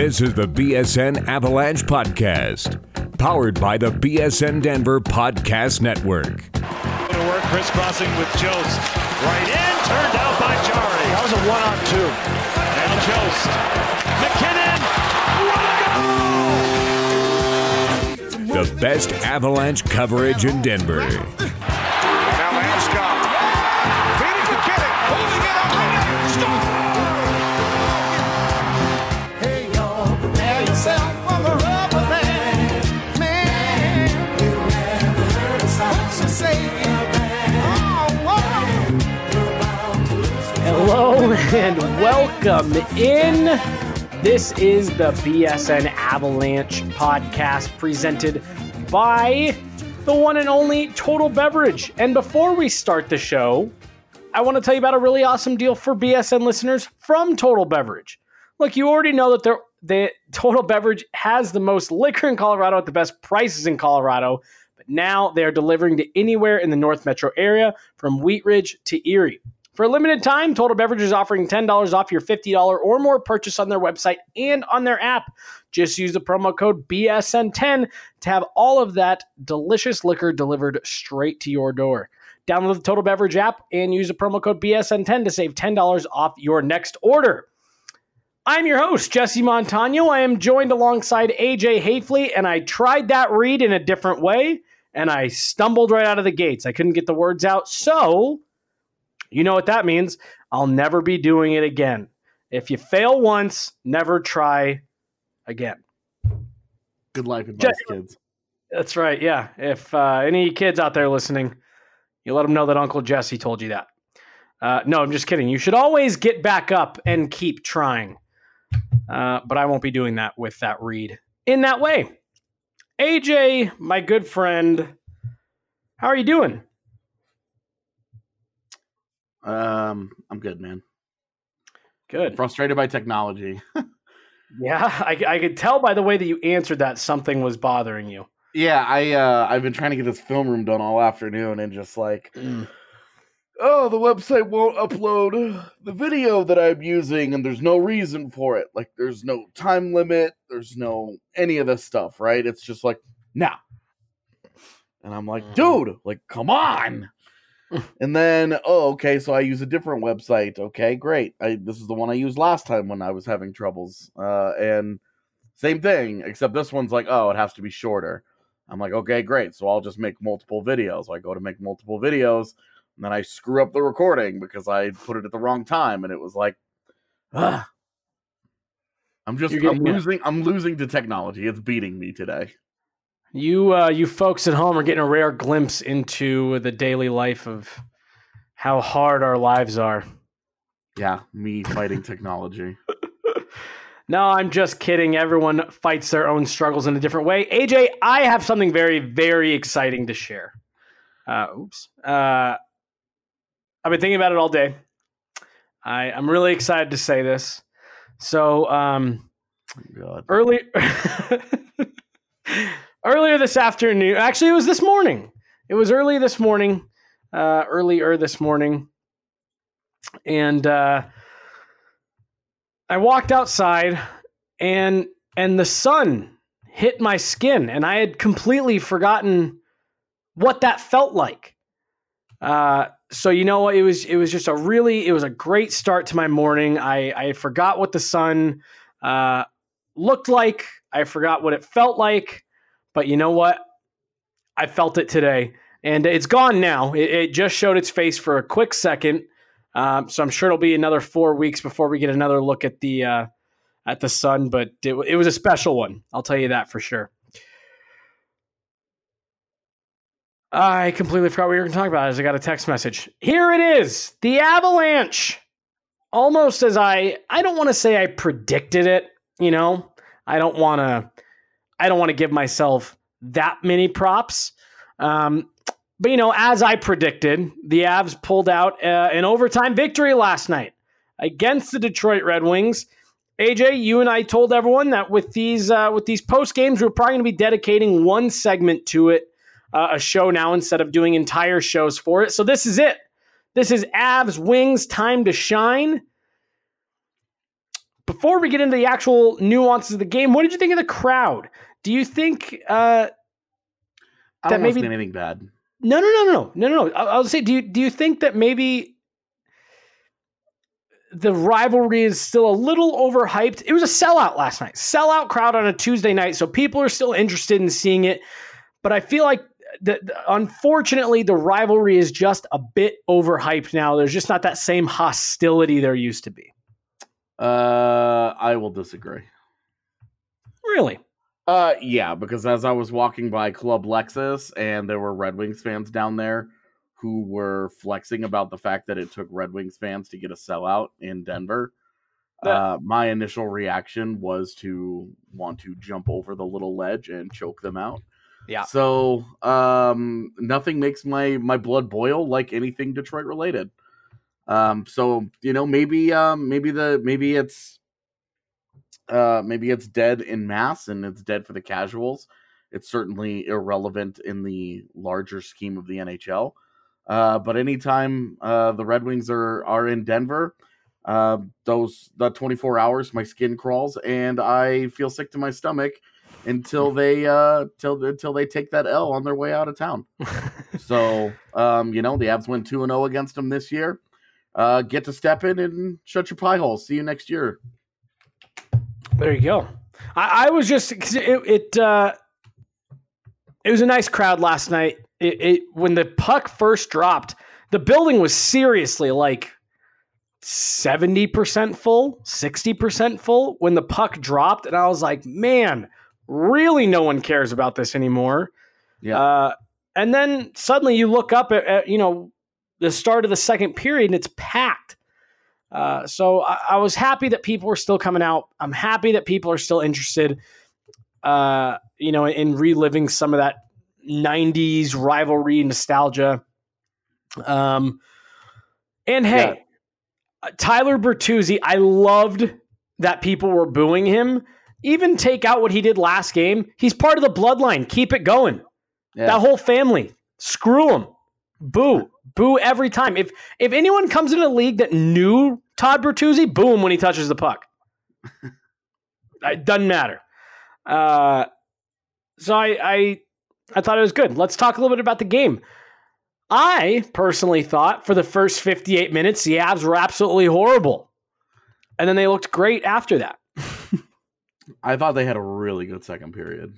This is the BSN Avalanche Podcast, powered by the BSN Denver Podcast Network. To work, crisscrossing with Jost. Right in, turned out by Jari. That was a one on two. And Jost. MacKinnon. What a goal! The best Avalanche coverage in Denver. And welcome in. This is the BSN Avalanche podcast presented by the one and only Total Beverage. And before we start the show, I want to tell you about a really awesome deal for BSN listeners from Total Beverage. Look, you already know that the Total Beverage has the most liquor in Colorado at the best prices in Colorado, but now they're delivering to anywhere in the North Metro area from Wheat Ridge to Erie. For a limited time, Total Beverage is offering $10 off your $50 or more purchase on their website and on their app. Just use the promo code BSN10 to have all of that delicious liquor delivered straight to your door. Download the Total Beverage app and use the promo code BSN10 to save $10 off your next order. I'm your host, Jesse Montano. I am joined alongside AJ Haefele, and I tried that read in a different way, and I stumbled right out of the gates. I couldn't get the words out. So, you know what that means. I'll never be doing it again. If you fail once, never try again. Good life advice, Just- kids. That's right. Yeah. If uh, any kids out there listening, you let them know that Uncle Jesse told you that. Uh, no, I'm just kidding. You should always get back up and keep trying. Uh, but I won't be doing that with that read in that way. AJ, my good friend, how are you doing? Um, I'm good, man. Good. Frustrated by technology. Yeah, I, I could tell by the way that you answered that something was bothering you. yeah, I uh I've been trying to get this film room done all afternoon and just like Mm. oh, the website won't upload the video that I'm using and there's no reason for it. Like there's no time limit, there's no any of this stuff, right? It's just like, nah. And I'm like, Mhm. dude, like come on. And then, oh, okay, so I use a different website. Okay, great. I this is the one I used last time when I was having troubles. Uh and same thing, except this one's like, oh, it has to be shorter. I'm like, okay, great. So I'll just make multiple videos. So I go to make multiple videos, and then I screw up the recording because I put it at the wrong time, and it was like, ah. I'm just I'm losing I'm losing to technology. It's beating me today. You, uh, you folks at home are getting a rare glimpse into the daily life of how hard our lives are. Yeah, me fighting technology. No, I'm just kidding. Everyone fights their own struggles in a different way. AJ, I have something very, very exciting to share. Uh, oops. Uh, I've been thinking about it all day. I, I'm really excited to say this. So, um, God. early earlier this afternoon actually it was this morning. It was early this morning uh earlier this morning. And uh i walked outside and and the sun hit my skin and i had completely forgotten what that felt like. Uh so you know what? It was it was just a really it was a great start to my morning. I i forgot what the sun uh looked like. I forgot what it felt like, but you know what? I felt it today, and it's gone now. It, it just showed its face for a quick second, um, so I'm sure it'll be another four weeks before we get another look at the uh, at the sun. But it, it was a special one. I'll tell you that for sure. I completely forgot what we were going to talk about as I got a text message. Here it is, the Avalanche. Almost as I, I don't want to say I predicted it. You know, I don't want to, I don't want to give myself that many props. Um, but you know, as I predicted, the Avs pulled out uh, an overtime victory last night against the Detroit Red Wings. AJ, you and I told everyone that with these uh, with these post games, we're probably going to be dedicating one segment to it, uh, a show now instead of doing entire shows for it. So this is it. This is Avs Wings time to shine. Before we get into the actual nuances of the game, what did you think of the crowd? Do you think uh, that maybe... anything bad. No, no, no, no, no, no, no. I'll say, do you do you think that maybe the rivalry is still a little overhyped? It was a sellout last night, sellout crowd on a Tuesday night, so people are still interested in seeing it. But I feel like, the, the- unfortunately, the rivalry is just a bit overhyped now. There's just not that same hostility there used to be. Uh, I will disagree. Really? Uh, yeah, because as I was walking by Club Lexus and there were Red Wings fans down there who were flexing about the fact that it took Red Wings fans to get a sellout in Denver. That- uh, my initial reaction was to want to jump over the little ledge and choke them out. Yeah. So, um, nothing makes my my blood boil like anything Detroit related. Um, so you know, maybe um, maybe the maybe it's uh, maybe it's dead in mass and it's dead for the casuals. It's certainly irrelevant in the larger scheme of the NHL. Uh, but anytime uh, the Red Wings are are in Denver, uh, those the 24 hours, my skin crawls and I feel sick to my stomach until they uh till until they take that L on their way out of town. so um, you know, the Avs went 2 and 0 against them this year. Uh, get to step in and shut your pie hole. See you next year. There you go. I, I was just it it, uh, it was a nice crowd last night. It, it when the puck first dropped, the building was seriously like seventy percent full, sixty percent full when the puck dropped, and I was like, man, really, no one cares about this anymore. Yeah. Uh, and then suddenly you look up at, at you know the start of the second period and it's packed. Uh, so I, I was happy that people were still coming out. I'm happy that people are still interested, uh, you know, in reliving some of that '90s rivalry nostalgia. Um, and hey, uh, Tyler Bertuzzi, I loved that people were booing him. Even take out what he did last game. He's part of the bloodline. Keep it going. Yeah. That whole family. Screw him. Boo. Boo every time. If if anyone comes in a league that knew Todd Bertuzzi, boo him when he touches the puck. it doesn't matter. Uh, so I, I I thought it was good. Let's talk a little bit about the game. I personally thought for the first 58 minutes, the Avs were absolutely horrible. And then they looked great after that. I thought they had a really good second period.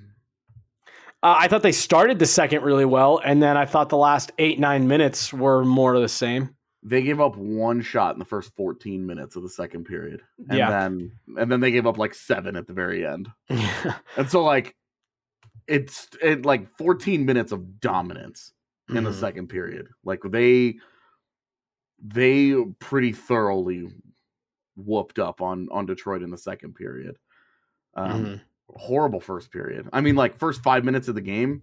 Uh, I thought they started the second really well, and then I thought the last eight nine minutes were more of the same. They gave up one shot in the first 14 minutes of the second period. And Yeah. then and then they gave up like 7 at the very end. And so like it's it like 14 minutes of dominance in the Mhm. second period. Like they they pretty thoroughly whooped up on on Detroit in the second period. Um, Mhm. Horrible first period. I mean, like first five minutes of the game,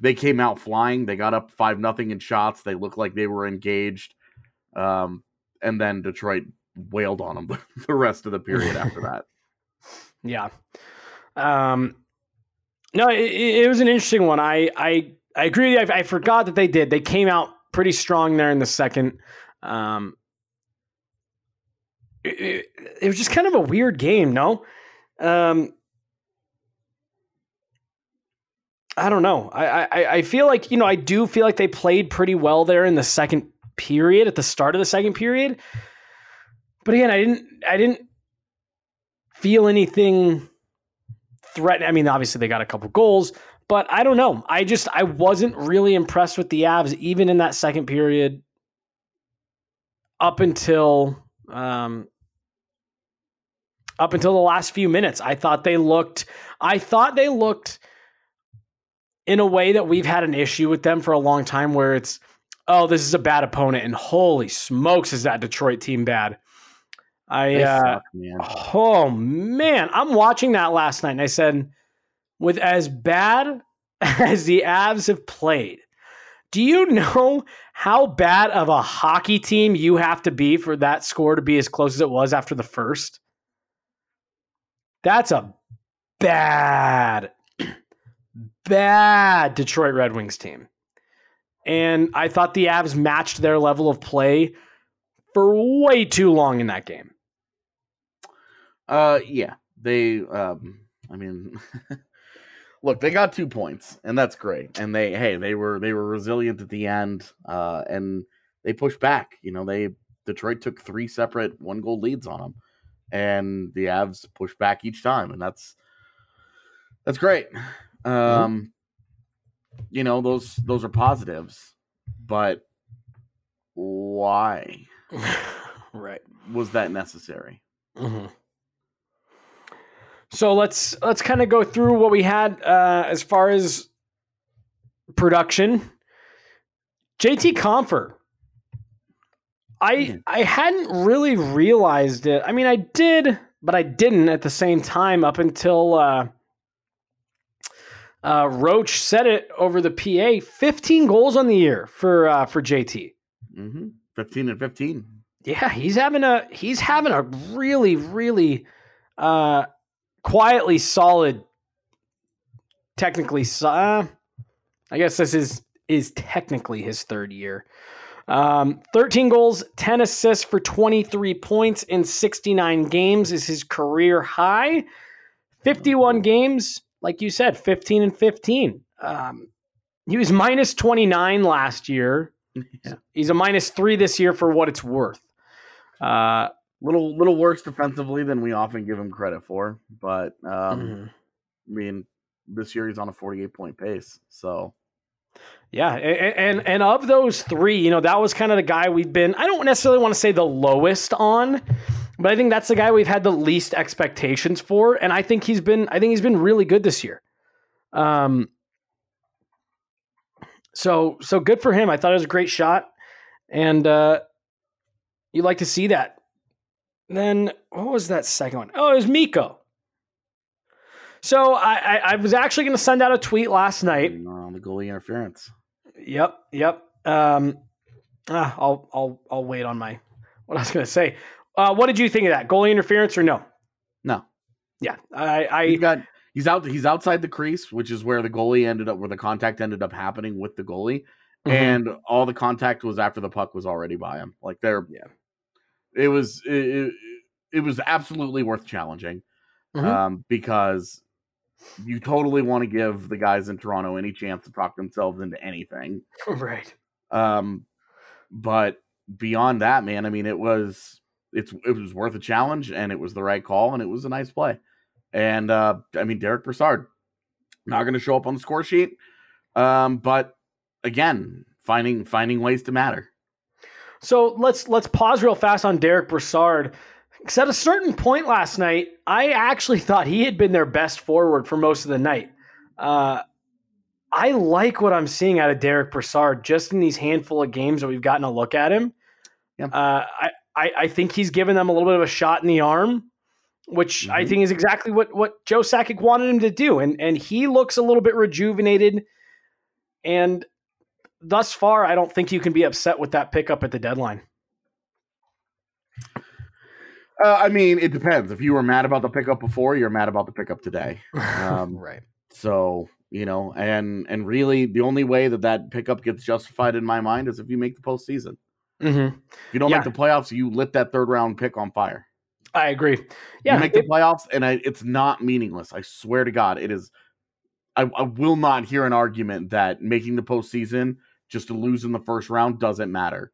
they came out flying. They got up five nothing in shots. They looked like they were engaged. Um, and then Detroit wailed on them the rest of the period after that. Yeah. Um, no, it, it was an interesting one. I I I agree. I, I forgot that they did. They came out pretty strong there in the second. Um, it, it, it was just kind of a weird game. No. Um, I don't know. I, I I feel like you know I do feel like they played pretty well there in the second period at the start of the second period. But again, I didn't I didn't feel anything threatening. I mean, obviously they got a couple goals, but I don't know. I just I wasn't really impressed with the Avs even in that second period up until um up until the last few minutes. I thought they looked I thought they looked in a way that we've had an issue with them for a long time where it's oh this is a bad opponent and holy smokes is that Detroit team bad. I uh suck, man. Oh man, I'm watching that last night and I said, with as bad as the Avs have played, do you know how bad of a hockey team you have to be for that score to be as close as it was after the first? That's a bad, bad Detroit Red Wings team. And I thought the Avs matched their level of play for way too long in that game. Uh, yeah, they. Um, I mean, look, they got two points, and that's great. And they, hey, they were they were resilient at the end, uh, and they pushed back. You know, they Detroit took three separate one goal leads on them, and the Avs pushed back each time, and that's that's great. Um, you know, those those are positives, but why right. was that necessary? hmm So let's let's kind of go through what we had uh, as far as production. JT Compher. I Mhm. I hadn't really realized it. I mean, I did, but I didn't at the same time up until uh, uh, Roach said it over the PA. Fifteen goals on the year for uh, for JT. Mm-hmm. Fifteen and fifteen. Yeah, he's having a he's having a really really uh quietly solid technically uh, I guess this is is technically his third year. Um 13 goals, 10 assists for 23 points in 69 games is his career high. 51 games, like you said, 15 and 15. Um he was minus 29 last year. Yeah. He's a minus 3 this year for what it's worth. Uh, little little worse defensively than we often give him credit for, but um, mhm. I mean, this year he's on a 48 point pace. So Yeah, a- a- and and of those three, you know, that was kind of the guy we've been. I don't necessarily want to say the lowest on, but I think that's the guy we've had the least expectations for, and I think he's been. I think he's been really good this year. Um. So so good for him. I thought it was a great shot, and uh, you like to see that. Then what was that second one? Oh, it was Mikko. So I, I, I was actually going to send out a tweet last night. uh, the goalie interference. Yep, yep. Um, ah, I'll I'll I'll wait on my what I was going to say. Uh, what did you think of that goalie interference or no? No, Yeah, I I got he's out. He's outside the crease, which is where the goalie ended up, where the contact ended up happening with the goalie, Mhm. and all the contact was after the puck was already by him. Like they're Yeah. it was it, it, it was absolutely worth challenging Mhm. um, because you totally want to give the guys in Toronto any chance to talk themselves into anything. right. Um, but beyond that, man, I mean, it was it's it was worth a challenge, and it was the right call, and it was a nice play. And uh, I mean, Derek Brassard not going to show up on the score sheet, um, but again, finding finding ways to matter. So let's let's pause real fast on Derek Brassard. Because at a certain point last night, I actually thought he had been their best forward for most of the night. Uh, I like what I'm seeing out of Derek Brassard just in these handful of games that we've gotten a look at him. Yeah. Uh, I, I I think he's given them a little bit of a shot in the arm, which I Mhm. think is exactly what what Joe Sakic wanted him to do, and and he looks a little bit rejuvenated. And thus far, I don't think you can be upset with that pickup at the deadline. Uh, I mean, it depends. If you were mad about the pickup before, you're mad about the pickup today. Um, right. So you know, and and really, the only way that that pickup gets justified in my mind is if you make the postseason. Mm-hmm. If you don't Yeah. make the playoffs, you lit that third round pick on fire. I agree. Yeah. you make the playoffs, and I, it's not meaningless. I swear to God, it is. I, I will not hear an argument that making the postseason just to lose in the first round doesn't matter.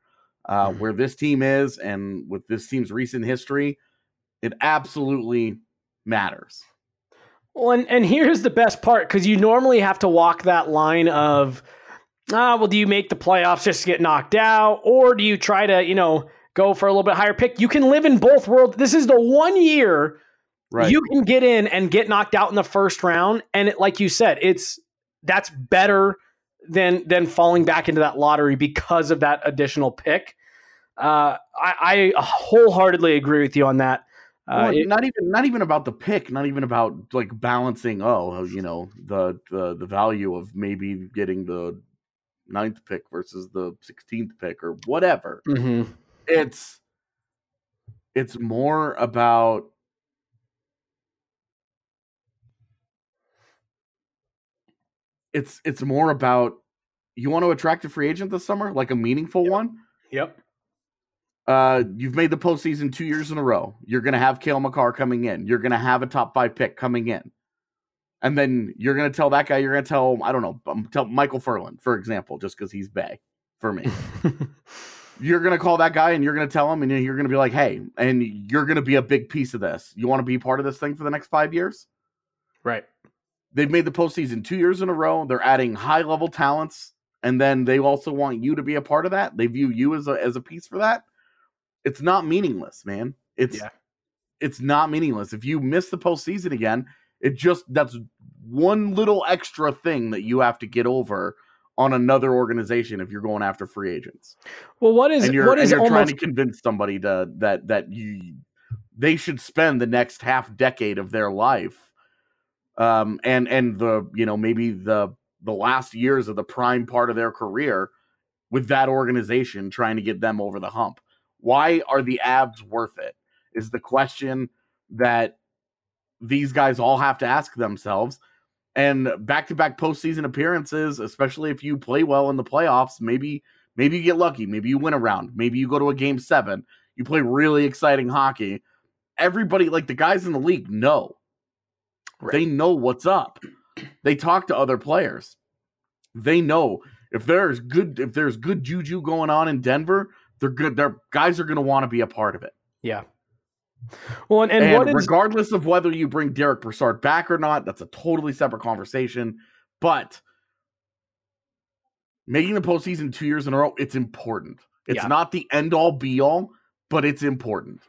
Uh, Mhm. Where this team is, and with this team's recent history, it absolutely matters. Well, and, and here's the best part because you normally have to walk that line of, ah, well, do you make the playoffs just to get knocked out, or do you try to, you know, go for a little bit higher pick? You can live in both worlds. This is the one year Right. you can get in and get knocked out in the first round, and it, like you said, it's that's better than than falling back into that lottery because of that additional pick. Uh, I, I wholeheartedly agree with you on that. Uh, Well, it- not even not even about the pick, not even about like balancing. Oh, you know the the the value of maybe getting the ninth pick versus the sixteenth pick or whatever. Mhm. It's it's more about it's it's more about you want to attract a free agent this summer, like a meaningful one. Yep. Uh, you've made the postseason two years in a row. You're going to have Cale Makar coming in. You're going to have a top five pick coming in. And then you're going to tell that guy, you're going to tell, I don't know, um, tell Micheal Ferland, for example, just because he's Bay for me. you're going to call that guy and you're going to tell him, and you're going to be like, hey, and you're going to be a big piece of this. You want to be part of this thing for the next five years? right. They've made the postseason two years in a row. They're adding high level talents, and then they also want you to be a part of that. They view you as a as a piece for that. It's not meaningless, man. It's Yeah. it's not meaningless. If you miss the postseason again, it just that's one little extra thing that you have to get over on another organization if you're going after free agents. Well, what is and you're, what and you're trying to convince somebody to that that you they should spend the next half decade of their life um and and the you know maybe the the last years of the prime part of their career with that organization trying to get them over the hump why are the Avs worth it is the question that these guys all have to ask themselves and back-to-back postseason appearances especially if you play well in the playoffs maybe maybe you get lucky maybe you win a round maybe you go to a game seven you play really exciting hockey. Everybody like the guys in the league know. They know what's up. They talk to other players. They know if there's good if there's good juju going on in denver they're good their guys are going to want to be a part of it. Yeah. Well, and, and, and, what is regardless of whether you bring Derek Brassard back or not, that's a totally separate conversation. But making the postseason two years in a row, it's important. It's Yeah. not the end all be all, but it's important.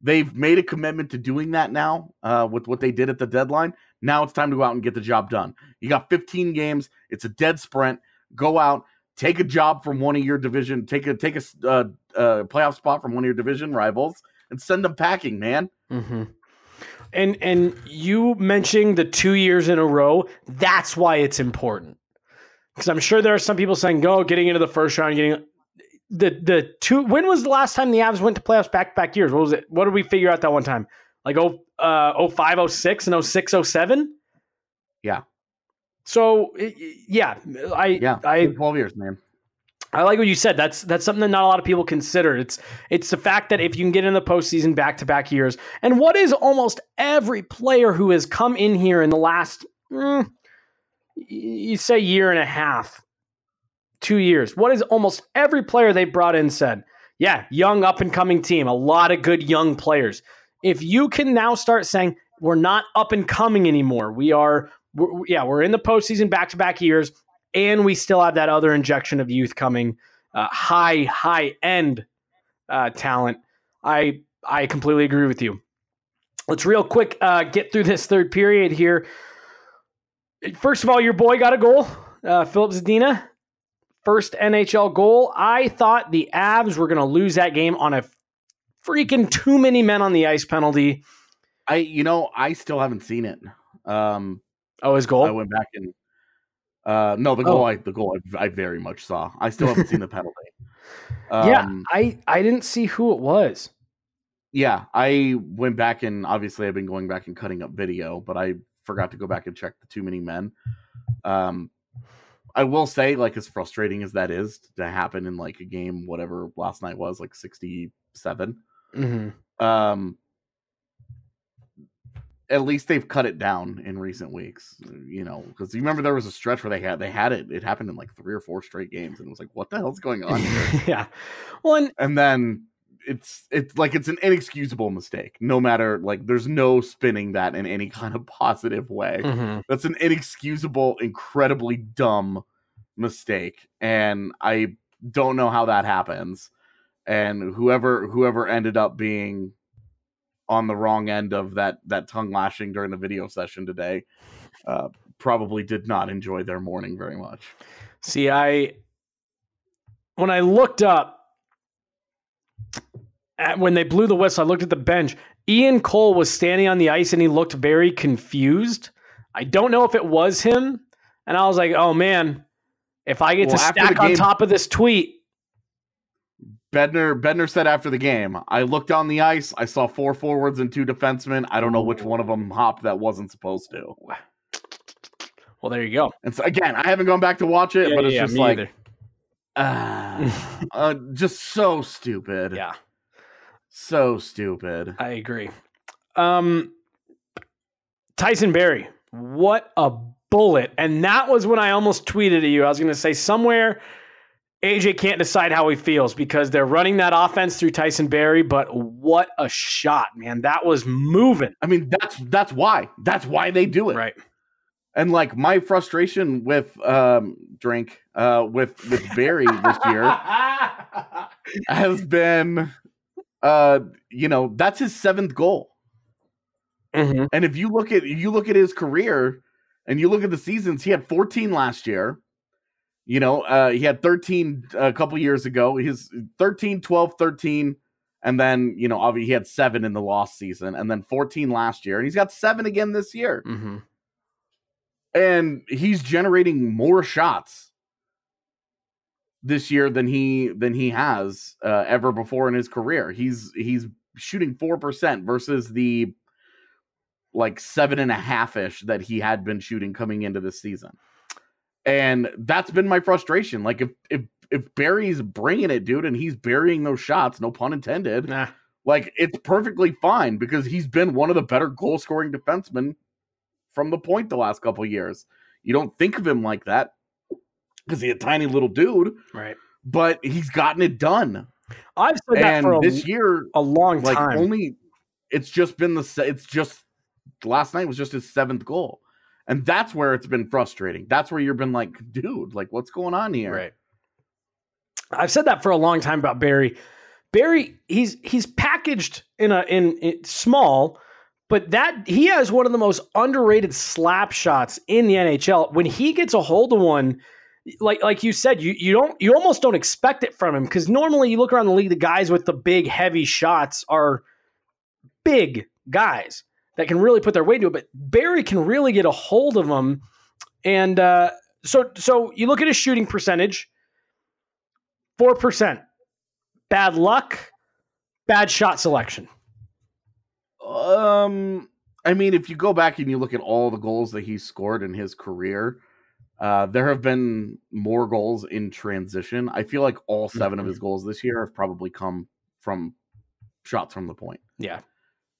They've made a commitment to doing that now uh, with what they did at the deadline. Now it's time to go out and get the job done. You got 15 games. It's a dead sprint. Go out, take a job from one of your division, take a take a uh, uh, playoff spot from one of your division rivals, and send them packing, man. Mhm. And and you mentioning the two years in a row, that's why it's important. Because I'm sure there are some people saying, "Go getting into the first round, getting the the two." When was the last time the Avs went to playoffs back back years? What was it? What did we figure out that one time? Like oh uh 05, 06 and 06, 07? Yeah. So i- i- yeah, I Yeah, I 12 years, man. I like what you said. That's that's something that not a lot of people consider. It's it's the fact that if you can get in the postseason back to back years, and what is almost every player who has come in here in the last, mm, you say year and a half, two years. What is almost every player they brought in said? Yeah, young up and coming team, a lot of good young players. If you can now start saying we're not up and coming anymore, we are, we're, yeah, we're in the postseason back to back years and we still have that other injection of youth coming, uh, high high end uh, talent. I I completely agree with you. Let's real quick uh, get through this third period here. First of all, your boy got a goal, uh, Filip Zadina, first NHL goal. I thought the Avs were going to lose that game on a freaking too many men on the ice penalty. I, you know, I still haven't seen it. Um, Oh, his goal. I went back and, uh, no, the goal, Oh. I, the goal, I, I very much saw. I still haven't seen the penalty. yeah, Um, I I didn't see who it was. yeah, I went back and obviously I've been going back and cutting up video, but I forgot to go back and check the too many men. Um, I will say, like, as frustrating as that is to happen in like a game, whatever last night was, like sixty-seven. Mm-hmm. um at least they've cut it down in recent weeks you know because you remember there was a stretch where they had they had it it happened in like three or four straight games and it was like what the hell's going on here? yeah. Well, and and then it's it's like it's an inexcusable mistake no matter like there's no spinning that in any kind of positive way Mhm. that's an inexcusable incredibly dumb mistake and i don't know how that happens and whoever whoever ended up being on the wrong end of that that tongue lashing during the video session today uh, probably did not enjoy their morning very much See, I when I looked up at when they blew the whistle, I looked at the bench. Ian Cole was standing on the ice and he looked very confused. I don't know if it was him, and I was like, "Oh man, if I get Well, to stack on game- top of this tweet, Bednar Bednar said after the game i looked on the ice i saw four forwards and two defensemen i don't know which one of them hopped that wasn't supposed to well, there you go." and so again i haven't gone back to watch it Yeah, but it's yeah, just like ah, uh, just so stupid Yeah. So stupid. I agree. Um, Tyson Barrie, what a bullet! And that was when I almost tweeted at you. I was going to say somewhere AJ can't decide how he feels because they're running that offense through Tyson Barrie. But what a shot, man! That was moving. I mean, that's that's why. That's why they do it. Right. And like my frustration with um drink uh with with Barrie this year has been uh you know, that's his seventh goal. Mhm. And if you look at you look at his career and you look at the seasons, he had 14 last year. You know, uh he had 13 a couple years ago. His 13, 12, 13 and then, you know, obviously he had 7 in the lost season and then 14 last year and he's got 7 again this year. hmm And he's generating more shots this year than he than he has uh, ever before in his career. He's he's shooting 4% versus the like seven and a half ish that he had been shooting coming into this season. And that's been my frustration. Like if if if Barrie's bringing it, dude, and he's burying those shots, no pun intended, Nah. like it's perfectly fine because he's been one of the better goal scoring defensemen from the point the last couple years. You don't think of him like that because he's a tiny little dude, Right. but he's gotten it done. I've said that for a, this year, a long like time. only it's just been the it's just last night was just his seventh goal and that's where it's been frustrating that's where you've been like dude like what's going on here Right. I've said that for a long time about Barrie. Barrie, he's he's packaged in a in, in small, but that he has one of the most underrated slap shots in the NHL. When he gets a hold of one, like like you said, you you don't you almost don't expect it from him because normally you look around the league, the guys with the big heavy shots are big guys that can really put their weight into it. But Barrie can really get a hold of them, and uh, so so you look at his shooting percentage. Four percent. Bad luck. Bad shot selection. um i mean if you go back and you look at all the goals that he's scored in his career uh there have been more goals in transition i feel like all 7 of his goals this year have probably come from shots from the point Yeah.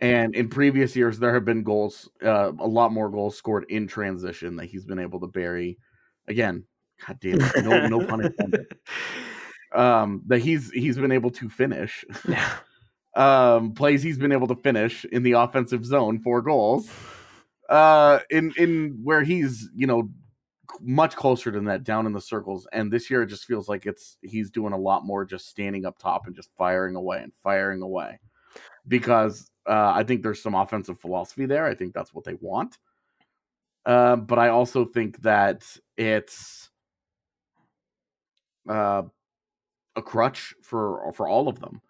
And in previous years, there have been goals, uh, a lot more goals scored in transition that he's been able to bury. Again, god damn it, no, no pun intended. Um, that he's he's been able to finish. Yeah. Um, plays he's been able to finish in the offensive zone, four goals. Uh, in in where he's you know much closer than that, down in the circles. And this year, it just feels like it's he's doing a lot more, just standing up top and just firing away and firing away because uh, I think there's some offensive philosophy there. I think that's what they want. Uh, but I also think that it's uh, a crutch for for all of them.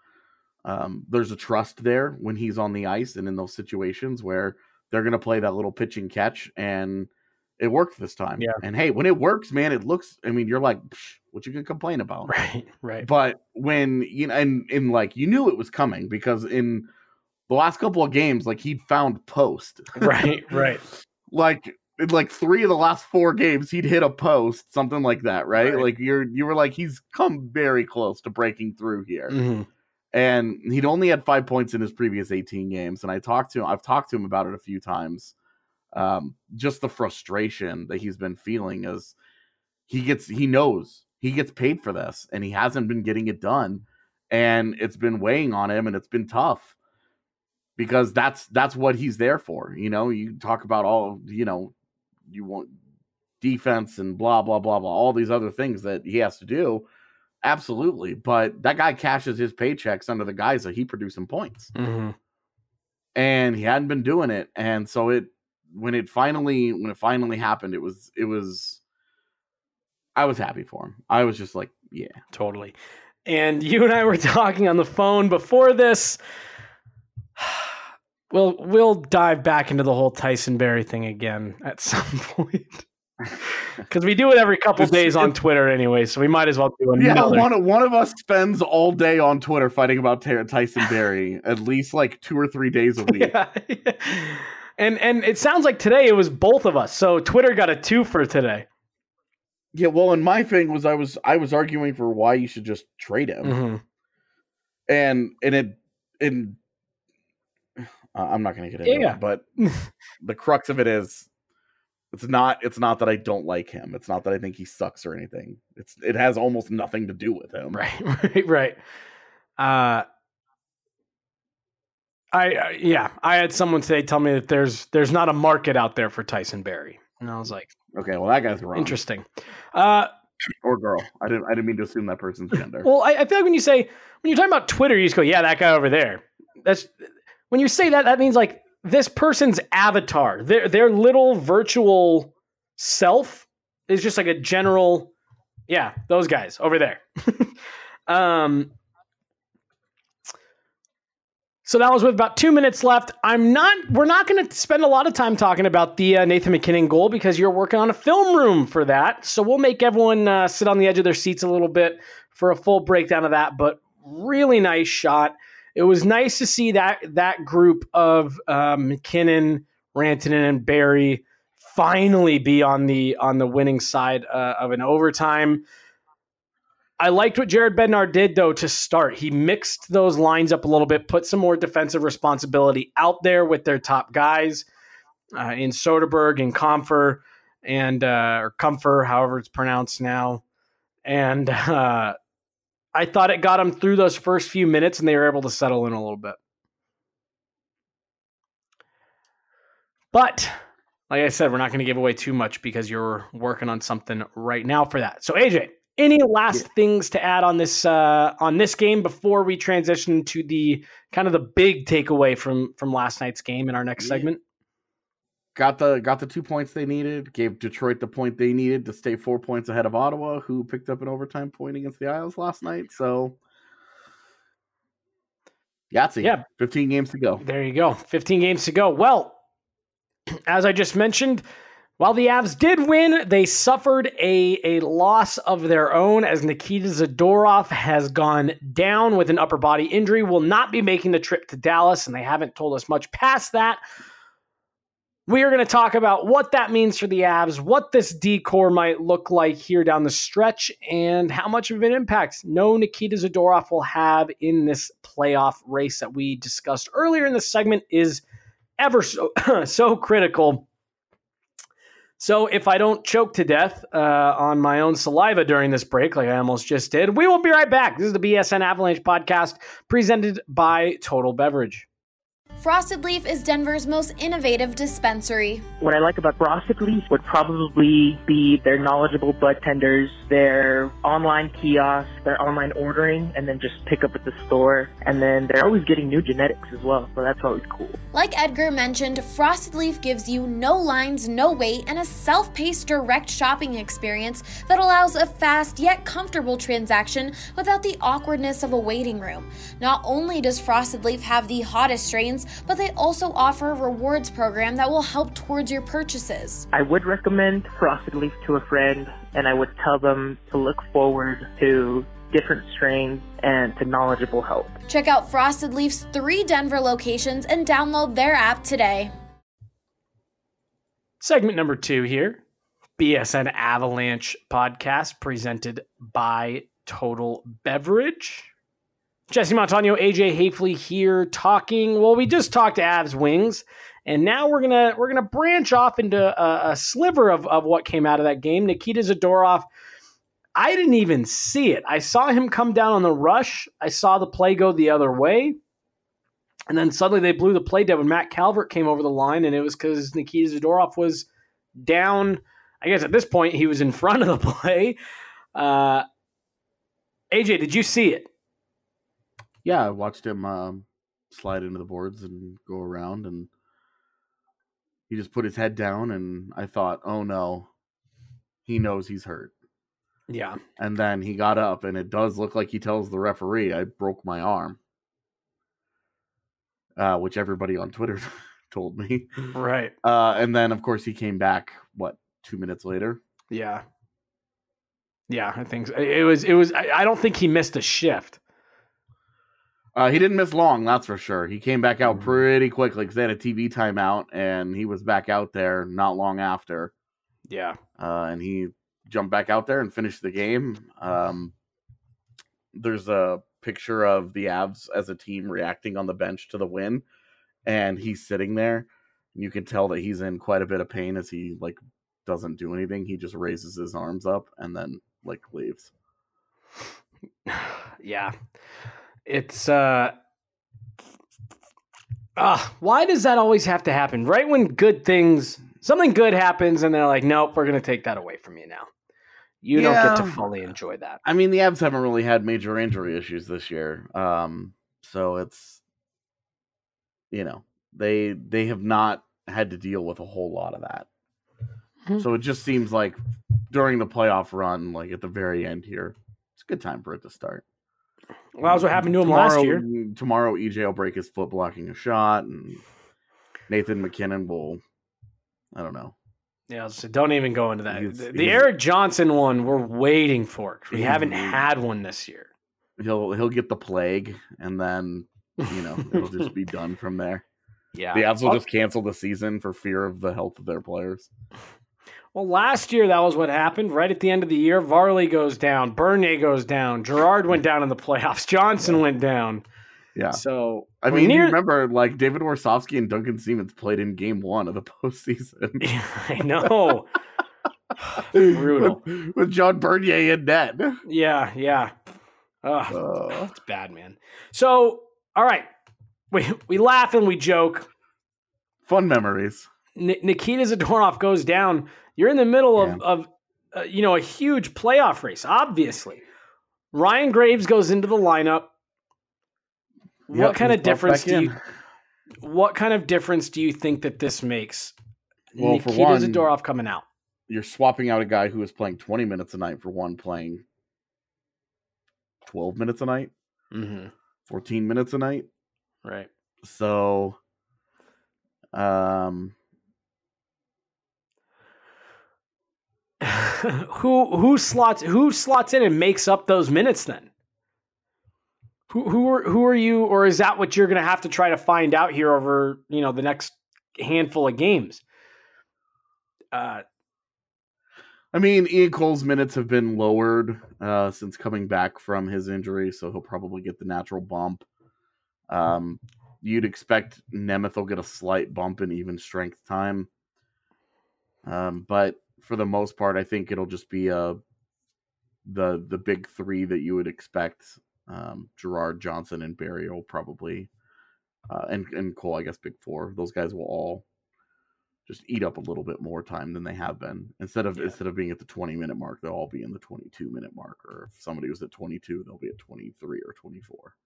Um, there's a trust there when he's on the ice and in those situations where they're going to play that little pitch and catch, and it worked this time. Yeah. And hey, when it works, man, it looks. I mean, you're like, "Psh, what you can complain about? Right. Right. But when you know, and in like you knew it was coming because in the last couple of games, like he'd found post, right. Right. like in like three of the last four games, he'd hit a post, something like that, right? Right. Like you're you were like he's come very close to breaking through here, Mhm. and he'd only had five points in his previous 18 games. And I talked to him, I've talked to him about it a few times. Um, just the frustration that he's been feeling is he gets he knows he gets paid for this and he hasn't been getting it done and it's been weighing on him and it's been tough because that's that's what he's there for you know you talk about all you know you want defense and blah blah blah blah all these other things that he has to do absolutely but that guy cashes his paychecks under the guise that he producing points Mhm. and he hadn't been doing it and so it when it finally when it finally happened it was it was i was happy for him i was just like yeah Totally. And you and I were talking on the phone before this. We'll we'll dive back into the whole Tyson Barrie thing again at some point. Because we do it every couple days on Twitter anyway, so we might as well do another. yeah one, of- one of us spends all day on twitter fighting about Ty- tyson barrie at least like two or three days a week Yeah. and and it sounds like today it was both of us. So Twitter got a two for today. yeah well and my thing was i was i was arguing for why you should just trade him Mhm. and and it in uh, I'm not going to get into Yeah. it, but the crux of it is it's not it's not that I don't like him. It's not that I think he sucks or anything. It's it has almost nothing to do with him. Right, right, right. Uh, I uh, yeah, I had someone say tell me that there's there's not a market out there for Tyson Barrie, and I was like, Okay, well that guy's wrong. interesting. Uh, Or girl. I didn't I didn't mean to assume that person's gender. well, I, I feel like when you say when you're talking about Twitter, you just go, yeah, that guy over there. That's when you say that, that means like this person's avatar, their their little virtual self is just like a general, yeah, those guys over there. um, so that was with about two minutes left. I'm not. We're not going to spend a lot of time talking about the uh, Nathan MacKinnon goal because you're working on a film room for that. So we'll make everyone uh, sit on the edge of their seats a little bit for a full breakdown of that. But really nice shot. It was nice to see that that group of uh, MacKinnon, Rantanen, and Barrie finally be on the on the winning side uh, of an overtime. I liked what Jared Bednar did though to start. He mixed those lines up a little bit, put some more defensive responsibility out there with their top guys uh, in Soderberg and Compher and uh, or Compher, however it's pronounced now. And uh, I thought it got them through those first few minutes, and they were able to settle in a little bit. But like I said, we're not going to give away too much because you're working on something right now for that. So AJ, any last things to add on this uh, on this game before we transition to the kind of the big takeaway from from last night's game in our next Yeah. segment? Got the got the two points they needed, gave Detroit the point they needed to stay four points ahead of Ottawa, who picked up an overtime point against the Isles last night. So Yahtzee. Yeah. 15 games to go. There you go. 15 games to go. Well, as I just mentioned, while the Avs did win, they suffered a, a loss of their own as Nikita Zadorov has gone down with an upper body injury, will not be making the trip to Dallas, and they haven't told us much past that. We are going to talk about what that means for the Avs, what this decor might look like here down the stretch, and how much of an impact no Nikita Zadorov will have in this playoff race that we discussed earlier in the segment is ever so, so critical. So, if I don't choke to death uh, on my own saliva during this break, like I almost just did, we will be right back. This is the BSN Avalanche podcast presented by Total Beverage. Frosted Leaf is Denver's most innovative dispensary. What I like about Frosted Leaf would probably be their knowledgeable bud tenders, their online kiosk, their online ordering, and then just pick up at the store. And then they're always getting new genetics as well, so that's always cool. Like Edgar mentioned, Frosted Leaf gives you no lines, no wait, and a self paced direct shopping experience that allows a fast yet comfortable transaction without the awkwardness of a waiting room. Not only does Frosted Leaf have the hottest strains, but they also offer a rewards program that will help towards your purchases. I would recommend Frosted Leaf to a friend, and I would tell them to look forward to different strains and to knowledgeable help. Check out Frosted Leaf's three Denver locations and download their app today. Segment number two here BSN Avalanche podcast presented by Total Beverage. Jesse Montano, AJ Haefele here talking. Well, we just talked to Avs Wings, and now we're gonna we're gonna branch off into a, a sliver of, of what came out of that game. Nikita Zadorov. I didn't even see it. I saw him come down on the rush. I saw the play go the other way. And then suddenly they blew the play dead when Matt Calvert came over the line, and it was because Nikita Zadorov was down. I guess at this point he was in front of the play. Uh, AJ, did you see it? Yeah, I watched him um, slide into the boards and go around, and he just put his head down, and I thought, oh no, he knows he's hurt. Yeah. And then he got up, and it does look like he tells the referee, I broke my arm. Uh, which everybody on Twitter told me. Right. Uh, and then, of course, he came back, what, two minutes later? Yeah. Yeah, I think so. it was. It was. I, I don't think he missed a shift. Uh, he didn't miss long, that's for sure. He came back out Mhm. pretty quickly because they had a TV timeout, and he was back out there not long after. Yeah. uh, and he jumped back out there and finish the game. Um, there's a picture of the Avs as a team reacting on the bench to the win, and he's sitting there. You can tell that he's in quite a bit of pain as he like doesn't do anything. He just raises his arms up and then like leaves. yeah. It's uh Ah, why does that always have to happen? Right when good things something good happens and they're like, Nope, we're gonna take that away from you now. You don't get to fully enjoy that. I mean, the Avs haven't really had major injury issues this year, um, so it's you know they they have not had to deal with a whole lot of that. Hmm. So it just seems like during the playoff run, like at the very end here, it's a good time for it to start. Well, that was what happened to him tomorrow, last year. Tomorrow, EJ will break his foot blocking a shot, and Nathan MacKinnon will. I don't know. Yeah, so don't even go into that. The the Erik Johnson one, we're waiting for. 'cause We haven't had one this year. He'll he'll get the plague, and then you know it'll just be done from there. Yeah. The Avs will just cancel the season for fear of the health of their players. Well, last year that was what happened. Right at the end of the year, Varley goes down, Bernier goes down, Girard went down in the playoffs, Johnson went down. Yeah, So I mean, you remember like David Warsofsky and Duncan Siemens played in Game One of the postseason I know. Brutal. with, with John Bernier in net. Yeah, yeah. Ugh, Uh, it's bad, man. So, all right, we we laugh and we joke. fun memories. Ni- Nikita Zadorov goes down. You're in the middle of, of uh, you know, a huge playoff race, obviously. Ryan Graves goes into the lineup. What kind of difference do you in. what kind of difference do you think that this makes? Well, for Nikita one- Zadorov coming out. You're swapping out a guy who was playing 20 minutes a night for one playing 12 minutes a night, Mm-hmm. 14 minutes a night. Right. So, um, who who slots who slots in and makes up those minutes then? Who who are who are you, or is that what you're going to have to try to find out here over you know the next handful of games? Uh, I mean, Ian Cole's minutes have been lowered uh, since coming back from his injury, so he'll probably get the natural bump. Um, you'd expect Nemeth will get a slight bump in even strength time, um, but for the most part, I think it'll just be uh, the the big three that you would expect. Um, Girard, Johnson, and Barrie will probably, uh, and and Cole, I guess, big four. Those guys will all just eat up a little bit more time than they have been. Instead of Yeah. instead of being at the 20 minute mark, they'll all be in the 22 minute mark. Or if somebody was at 22, they'll be at 23 or 24.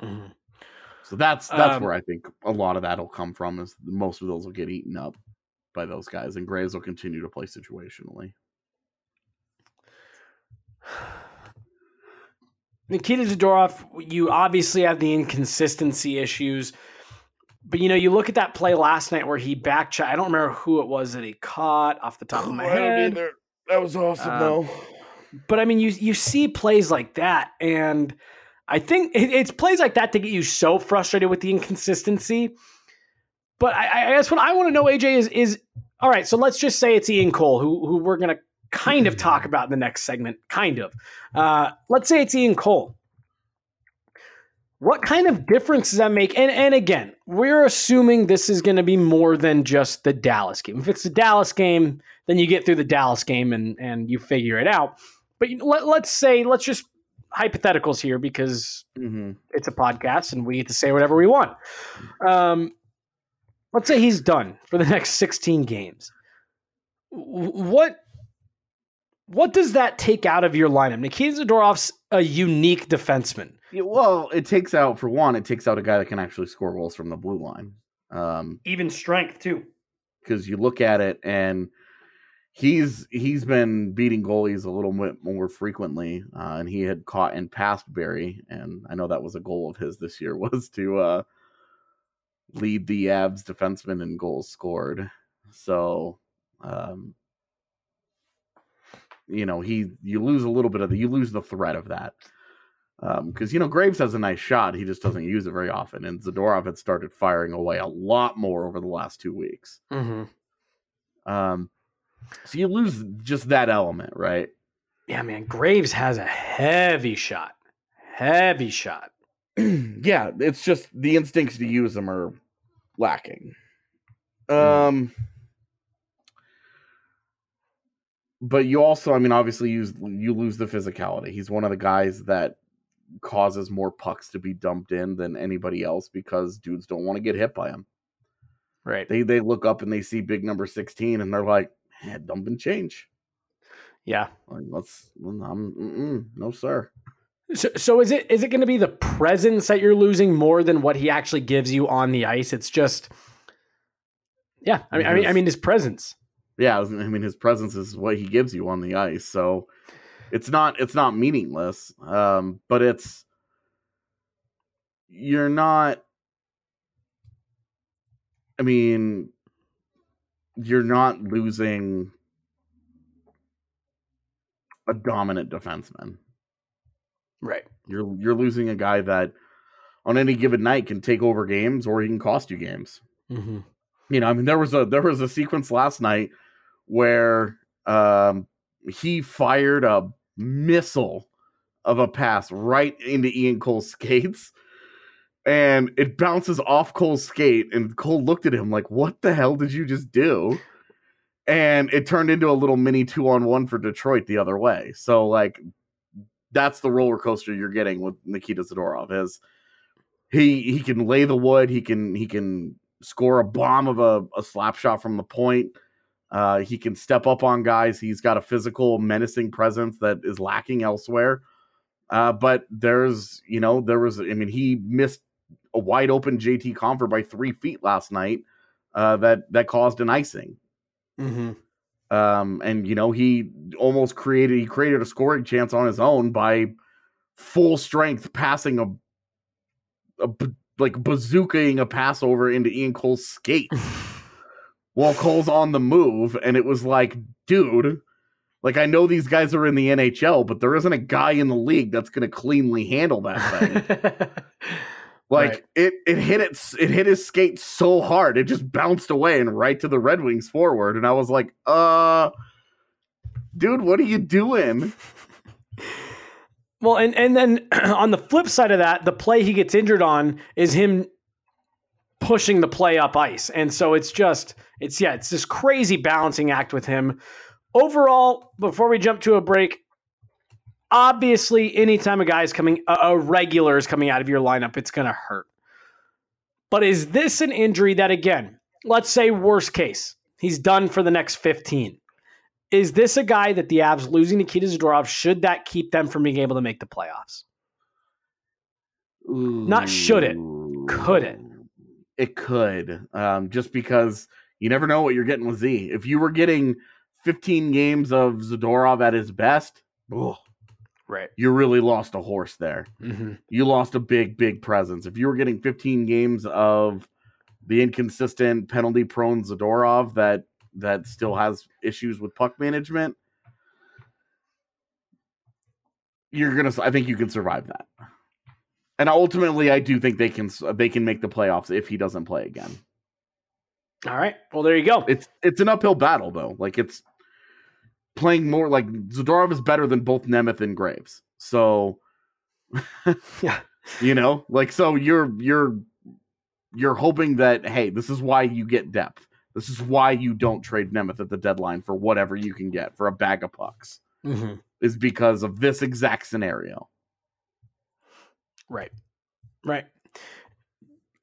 mhm. So that's that's Um, where I think a lot of that'll come from. Is most of those will get eaten up by those guys, and Graves will continue to play situationally. Nikita Zadorov, you obviously have the inconsistency issues, but you know you look at that play last night where he back I don't remember who it was that he caught off the top of my head. That was awesome, Um, though. But I mean, you you see plays like that, and I think it, it's plays like that that get you so frustrated with the inconsistency. But I, I guess what I want to know, AJ, is is all right. So let's just say it's Ian Cole, who who we're gonna kind of talk about in the next segment. Kind of. Uh, let's say it's Ian Cole. What kind of difference does that make? And and again, we're assuming this is going to be more than just the Dallas game. If it's the Dallas game, then you get through the Dallas game and and you figure it out. But let, let's say let's just hypotheticals here because hmm it's a podcast and we get to say whatever we want. Um, let's say he's done for the next 16 games. What what does that take out of your lineup? Nikita Zadorov's a unique defenseman. Yeah, well, it takes out for one, it takes out a guy that can actually score goals from the blue line. Um, Even strength too. because you look at it and he's he's been beating goalies a little bit more frequently uh, and he had caught and passed Barrie and I know that was a goal of his this year was to uh, lead the Avs defenseman in goals scored so um, you know he you lose a little bit of the you lose the threat of that because you know Graves has a nice shot he just doesn't use it very often and Zadorov had started firing away a lot more over the last two weeks Mm-hmm. um, so you lose just that element, right? Yeah, man. Graves has a heavy shot. Heavy shot. yeah, it's just the instincts to use them are lacking. Um, but you also, I mean, obviously, use you lose the physicality. He's one of the guys that causes more pucks to be dumped in than anybody else because dudes don't want to get hit by him. Right. They they look up and they see big number sixteen and they're like, "Yeah, dump and change." Yeah. Like, let's, mm, I'm, no sir. So, so is it is it going to be the presence that you're losing more than what he actually gives you on the ice? It's just, yeah. I mean, I mean, I mean, his presence. Yeah, I mean his presence is what he gives you on the ice. So it's not it's not meaningless. Um, but it's you're not I mean you're not losing a dominant defenseman. Right. You're you're losing a guy that on any given night can take over games or he can cost you games Mm-hmm. you know, I mean, there was a there was a sequence last night where um, he fired a missile of a pass right into Ian Cole's skates, and it bounces off Cole's skate, and Cole looked at him like, "What the hell did you just do?" And it turned into a little mini two on one for Detroit the other way. So like, that's the roller coaster you're getting with Nikita Zadorov. Is he he can lay the wood, he can he can score a bomb of a, a slap shot from the point. Uh, he can step up on guys. He's got a physical, menacing presence that is lacking elsewhere. Uh, but there's, you know, there was, I mean, he missed a wide open JT Compher by three feet last night. Uh, that that caused an icing. Mm-hmm. Um, and you know, he almost created he created a scoring chance on his own by full strength passing a, a like bazookaing a pass over into Ian Cole's skates while Cole's on the move, and it was like, dude, like I know these guys are in the NHL, but there isn't a guy in the league that's going to cleanly handle that thing. Like Right. it, it hit it, it hit his skate so hard, it just bounced away and right to the Red Wings forward, and I was like, uh, dude, what are you doing? well, and and then on the flip side of that, the play he gets injured on is him pushing the play up ice, and so it's just it's yeah, it's this crazy balancing act with him. Overall, before we jump to a break, obviously, anytime a guy is coming, a, regular is coming out of your lineup, it's going to hurt. But is this an injury that, again, let's say worst case, he's done for the next 15? Is this a guy that the Avs losing Nikita Zadorov, should that keep them from being able to make the playoffs? Not should it, could it? It could, um, just because you never know what you're getting with Z. If you were getting 15 games of Zadorov at his best, ugh, Right. you really lost a horse there. Mm-hmm. You lost a big, big presence. If you were getting 15 games of the inconsistent, penalty-prone Zadorov that that still has issues with puck management, you're gonna. I think you can survive that. And ultimately, I do think they can. They can make the playoffs if he doesn't play again. All right. Well, there you go. It's it's an uphill battle though. Like it's playing more like Zadorov is better than both Nemeth and Graves. So Yeah. you know, like so you're you're you're hoping that hey, this is why you get depth. This is why you don't trade Nemeth at the deadline for whatever you can get for a bag of pucks. Mm-hmm. Is because of this exact scenario. Right. Right.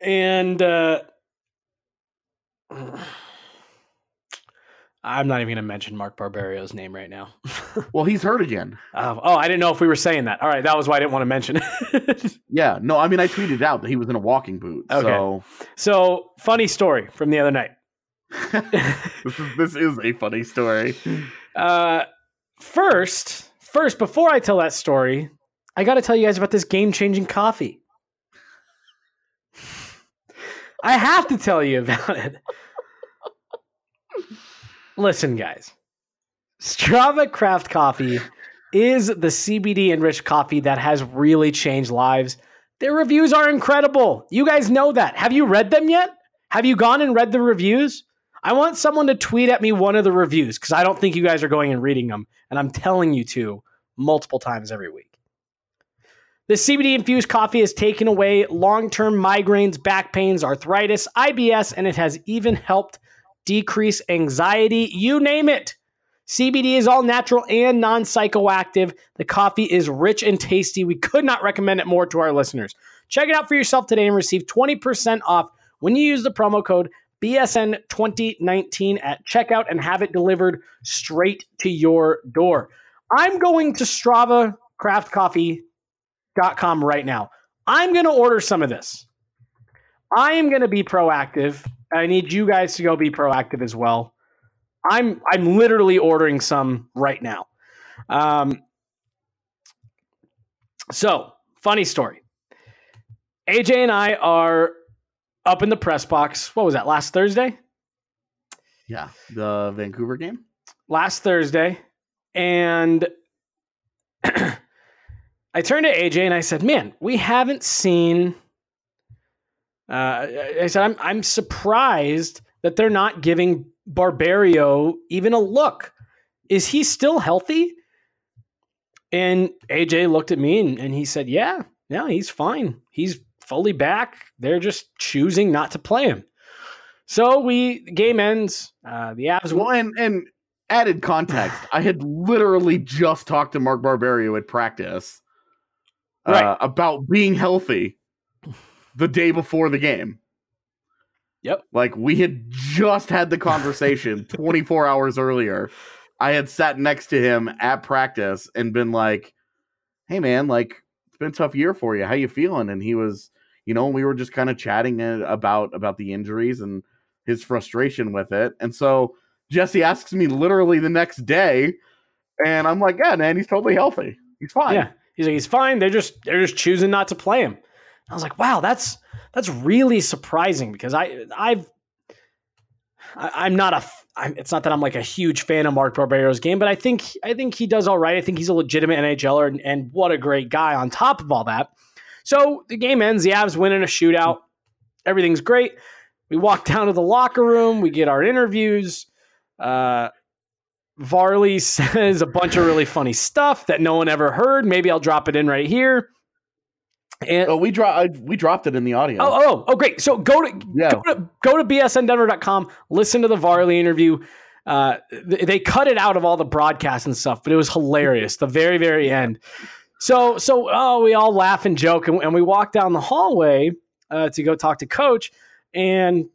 And uh I'm not even going to mention Mark Barberio's name right now. Well, he's hurt again. Um, oh, I didn't know if we were saying that. All right, that was why I didn't want to mention it. Yeah, no, I mean I tweeted out that he was in a walking boot. Okay. So so, funny story from the other night. this is this is a funny story. Uh, first, first, before I tell that story, I got to tell you guys about this game-changing coffee. I have to tell you about it. Listen, guys, Strava Craft Coffee is the CBD enriched coffee that has really changed lives. Their reviews are incredible. You guys know that. Have you read them yet? Have you gone and read the reviews? I want someone to tweet at me one of the reviews because I don't think you guys are going and reading them. And I'm telling you to multiple times every week. The CBD infused coffee has taken away long term migraines, back pains, arthritis, IBS, and it has even helped decrease anxiety. You name it. CBD is all natural and non psychoactive. The coffee is rich and tasty. We could not recommend it more to our listeners. Check it out for yourself today and receive 20% off when you use the promo code BSN2019 at checkout and have it delivered straight to your door. I'm going to StravaCraftCoffee.com right now. I'm going to order some of this. I am going to be proactive. I need you guys to go be proactive as well. I'm I'm literally ordering some right now. Um, so funny story. AJ and I are up in the press box. What was that? Last Thursday. Yeah, the Vancouver game. Last Thursday, and I turned to AJ and I said, "Man, we haven't seen." Uh, I said, "I'm I'm surprised that they're not giving Barberio even a look. Is he still healthy?" And AJ looked at me and, and he said, "Yeah, yeah, he's fine. He's fully back. They're just choosing not to play him." So we game ends. Uh, the Avs Well, and, and added context, I had literally just talked to Mark Barberio at practice uh, Right. about being healthy the day before the game. Yep. Like we had just had the conversation 24 hours earlier. I had sat next to him at practice and been like, "Hey man, like it's been a tough year for you. How you feeling?" And he was, you know, we were just kind of chatting uh, about about the injuries and his frustration with it. And so Jesse asks me literally the next day, and I'm like, "Yeah, man, he's totally healthy. He's fine." Yeah, he's like he's fine. They're just they're just choosing not to play him. I was like, wow, that's that's really surprising because I I've I, I'm not a I'm, it's not that I'm like a huge fan of Mark Barberio's game, but I think I think he does all right. I think he's a legitimate NHLer, and, and what a great guy on top of all that. So the game ends. The Avs win in a shootout. Everything's great. We walk down to the locker room. We get our interviews. Uh, Varley says a bunch of really funny stuff that no one ever heard. Maybe I'll drop it in right here. And Oh, we dropped we dropped it in the audio. oh, oh, oh, great. So go to Yeah. go to go to bsndenver.com, listen to the Varley interview. Uh, th- they cut it out of all the broadcasts and stuff, but it was hilarious. the very, very end. So, so oh, we all laugh and joke, and, and we walk down the hallway uh, to go talk to Coach, and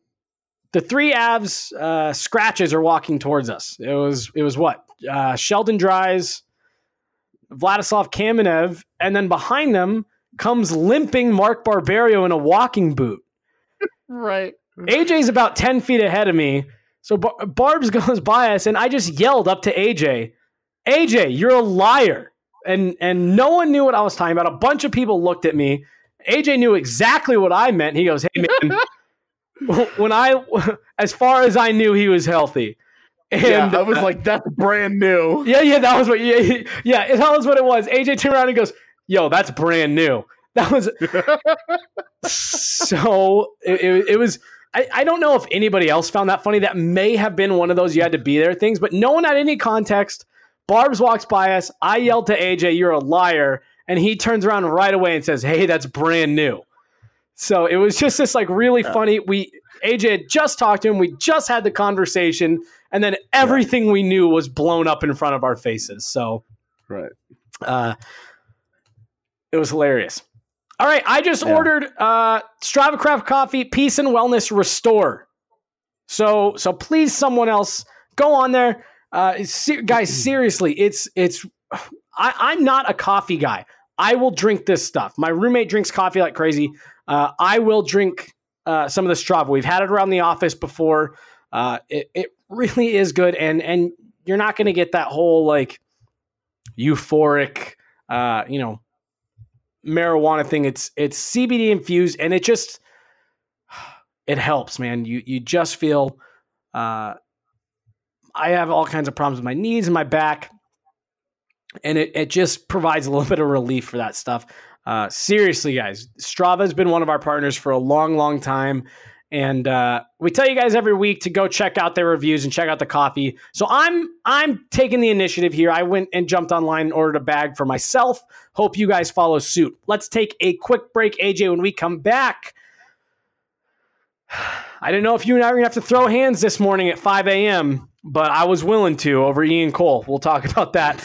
the three Avs uh, scratches are walking towards us. It was it was what uh, Sheldon Dries, Vladislav Kamenev, and then behind them comes limping Mark Barberio in a walking boot. right. AJ's about 10 feet ahead of me. So Bar- Barb's goes by us, and I just yelled up to AJ, AJ, you're a liar. And and no one knew what I was talking about. A bunch of people looked at me. AJ knew exactly what I meant. He goes, Hey man, when I as far as I knew he was healthy. And yeah, I was like, that's brand new. yeah, yeah, that was what yeah, yeah, that was what it was. AJ turned around and goes, Yo, that's brand new. That was so it, it, it was I, I don't know if anybody else found that funny. That may have been one of those you had to be there things, but no one had any context. Barb's walks by us. I yelled to AJ, You're a liar. And he turns around right away and says, Hey, that's brand new. So it was just this like really funny. We AJ had just talked to him. We just had the conversation, and then everything we knew was blown up in front of our faces. So Right. uh, it was hilarious. All right, I just Yeah. ordered uh, Strava Craft Coffee Peace and Wellness Restore. So so please, someone else go on there, uh, se- guys. Seriously, it's it's. I, I'm not a coffee guy. I will drink this stuff. My roommate drinks coffee like crazy. Uh, I will drink uh, some of the Strava. We've had it around the office before. Uh, it, it really is good, and and you're not going to get that whole like euphoric, uh, you know, marijuana thing. It's it's CBD infused, and it just it helps, man. You you just feel. Uh, I have all kinds of problems with my knees and my back, and it it just provides a little bit of relief for that stuff. Uh, seriously, guys, Strava has been one of our partners for a long, long time, And uh, we tell you guys every week to go check out their reviews and check out the coffee. So I'm I'm taking the initiative here. I went and jumped online and ordered a bag for myself. Hope you guys follow suit. Let's take a quick break, AJ. When we come back, I didn't know if you and I were gonna have to throw hands this morning at 5 a.m., but I was willing to over Ian Cole. We'll talk about that.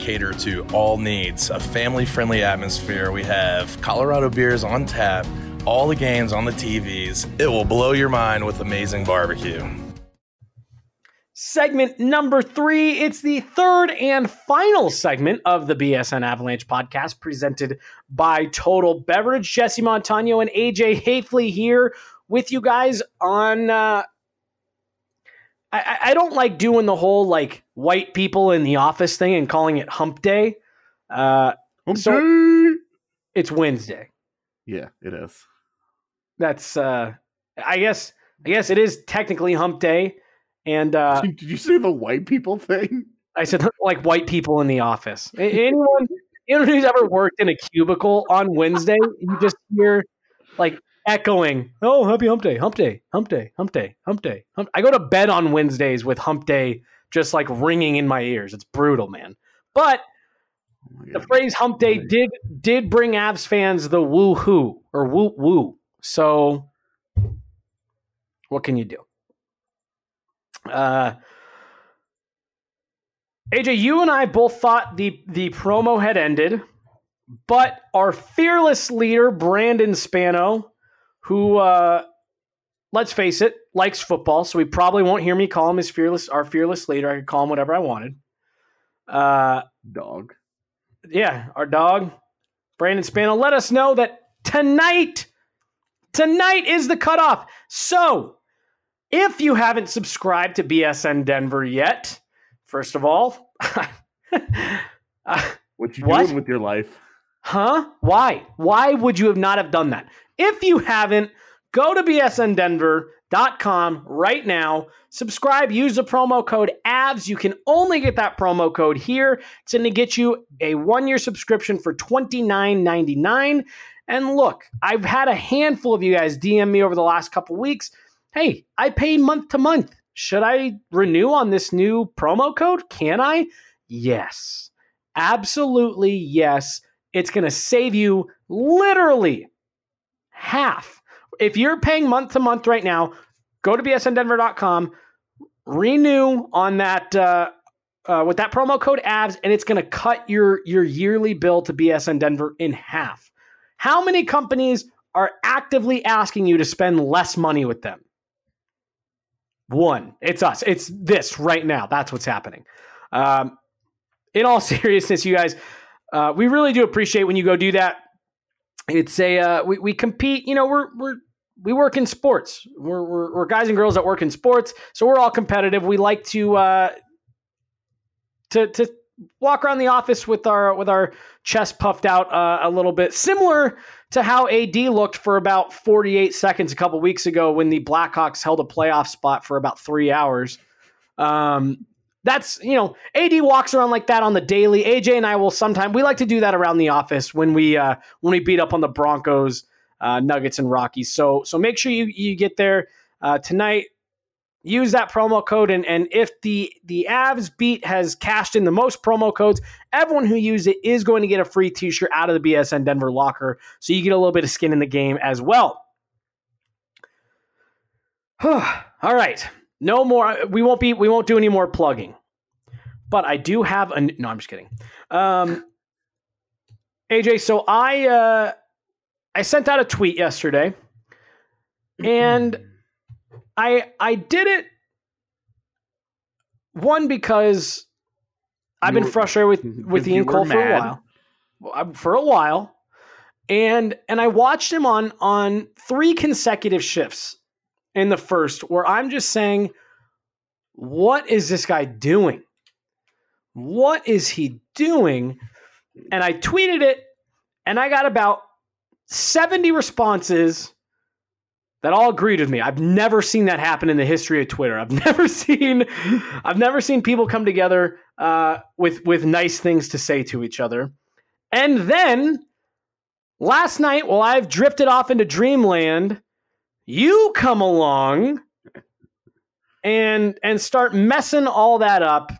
cater to all needs, a family friendly atmosphere. We have Colorado beers on tap, all the games on the TVs. It will blow your mind with amazing barbecue. Segment number three. It's the third and final segment of the BSN Avalanche podcast presented by Total Beverage. Jesse Montano and AJ Haefele here with you guys on. Uh, I, I don't like doing the whole like white people in the office thing and calling it hump day. Uh, so it's Wednesday. Yeah, it is. That's uh, I guess I guess it is technically hump day. And uh, Did you say the white people thing? I said like white people in the office. Anyone, anyone who's ever worked in a cubicle on Wednesday, you just hear like echoing, "Oh, happy hump day, hump day, hump day, hump day, hump day." Hump. I go to bed on Wednesdays with hump day just like ringing in my ears. It's brutal, man. But Oh the phrase hump day did did bring Avs fans the woo hoo or woo woo. So what can you do? Uh AJ, you and I both thought the the promo had ended, but our fearless leader, Brandon Spano, who uh let's face it, likes football, so he probably won't hear me call him his fearless our fearless leader. I could call him whatever I wanted. Uh dog. yeah, our dog, Brandon Spano, let us know that tonight, tonight is the cutoff. So, if you haven't subscribed to BSN Denver yet, first of all, uh, What you What? doing with your life? Huh? Why? Why would you have not have done that? If you haven't, go to bsndenver.com right now. Subscribe, use the promo code AVS. You can only get that promo code here. It's going to get you a one-year subscription for $29.99. And look, I've had a handful of you guys DM me over the last couple weeks. Hey, I pay month to month. Should I renew on this new promo code? Can I? Yes. Absolutely yes it's going to save you literally half. If you're paying month to month right now, go to bsndenver.com, renew on that uh, uh, with that promo code AVS, and it's going to cut your your yearly bill to BSN Denver in half. How many companies are actively asking you to spend less money with them? One. It's us. It's this right now. That's what's happening. Um, in all seriousness, you guys, uh, we really do appreciate when you go do that. It's a uh, we, we compete. You know, we're we're we work in sports. We're, we're we're guys and girls that work in sports, so we're all competitive. We like to uh, to to walk around the office with our with our chest puffed out uh, a little bit, similar to how AD looked for about 48 seconds a couple weeks ago when the Blackhawks held a playoff spot for about three hours. Um, that's you know AD walks around like that on the daily. AJ and I will sometimes we like to do that around the office when we uh, when we beat up on the Broncos, uh, Nuggets, and Rockies. So so make sure you you get there uh, tonight. use that promo code and and if the the Avs beat has cashed in the most promo codes, everyone who used it is going to get a free t-shirt out of the BSN Denver locker. So you get a little bit of skin in the game as well. All right. No more we won't be we won't do any more plugging. But I do have a no, I'm just kidding. Um AJ, so I uh I sent out a tweet yesterday and I I did it one because I've been frustrated with with Ian Cole for a while. For a while. And and I watched him on on three consecutive shifts in the first where I'm just saying what is this guy doing? What is he doing? And I tweeted it and I got about 70 responses that all agreed with me. I've never seen that happen in the history of Twitter. I've never seen I've never seen people come together uh, with with nice things to say to each other. And then last night, while I've drifted off into dreamland, you come along and and start messing all that up.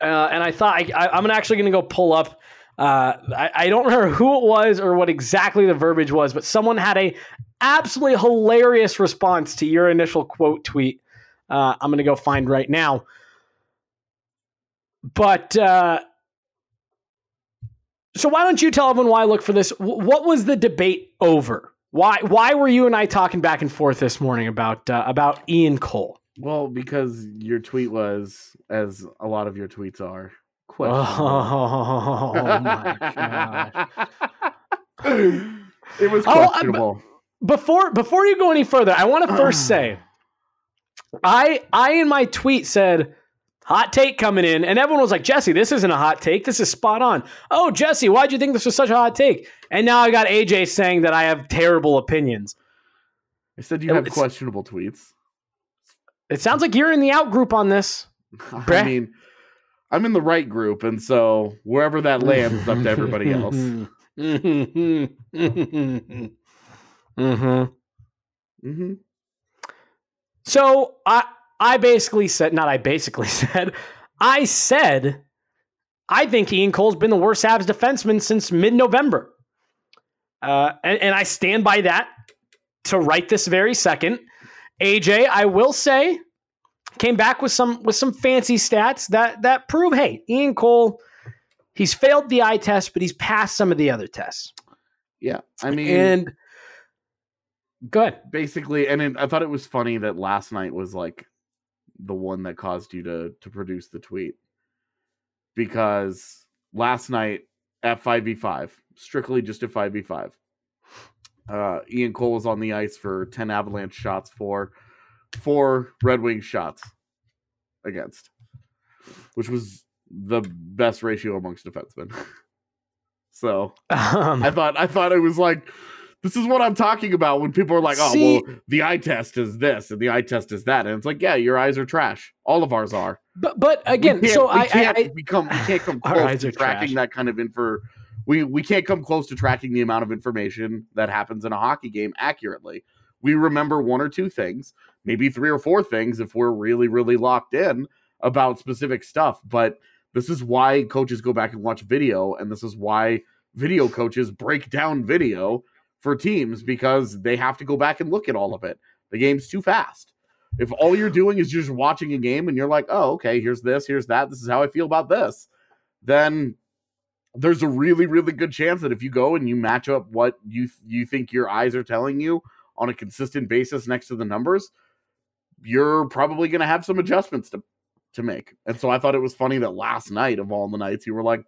Uh, and I thought I, I, I'm actually going to go pull up. Uh, I, I don't remember who it was or what exactly the verbiage was, but someone had a absolutely hilarious response to your initial quote tweet. Uh, I'm going to go find right now. But uh, so why don't you tell everyone why I look for this? Wh- What was the debate over? Why why were you and I talking back and forth this morning about uh, about Ian Cole? Well, because your tweet was, as a lot of your tweets are, Oh, my gosh. it was Oh, before before you go any further, I want to first say, I I in my tweet said hot take coming in, and everyone was like, Jesse, this isn't a hot take. This is spot on. Oh, Jesse, why'd you think this was such a hot take? And now I got AJ saying that I have terrible opinions. I said you have questionable tweets. It sounds like you're in the out group on this. I Brett? mean, I'm in the right group, and so wherever that lands up to everybody else. mm-hmm. hmm So I I basically said, not I basically said, I said, I think Ian Cole's been the worst Avs defenseman since mid November, uh, and, and I stand by that to right this very second. AJ, I will say, came back with some with some fancy stats that that prove, hey, Ian Cole, he's failed the eye test, but he's passed some of the other tests. Yeah, I mean, And good. basically, and it, I thought it was funny that last night was like the one that caused you to to produce the tweet because last night at five v five, strictly just a five v five. Uh, Ian Cole was on the ice for ten Avalanche shots for four Red wing shots against, which was the best ratio amongst defensemen. so Um, I thought I thought it was like this is what I'm talking about when people are like, oh See- well, the eye test is this and the eye test is that, and it's like, yeah, your eyes are trash. All of ours are. but but again, so I, can't I become we can't come close to tracking trash. that kind of info. We we can't come close to tracking the amount of information that happens in a hockey game accurately. We remember one or two things, maybe three or four things if we're really really locked in about specific stuff. But this is why coaches go back and watch video, and this is why video coaches break down video for teams because they have to go back and look at all of it. The game's too fast. If all you're doing is just watching a game and you're like, oh, okay, here's this, here's that, this is how I feel about this, then there's a really, really good chance that if you go and you match up what you you think your eyes are telling you on a consistent basis next to the numbers, you're probably going to have some adjustments to to make. And so I thought it was funny that last night of all the nights you were like,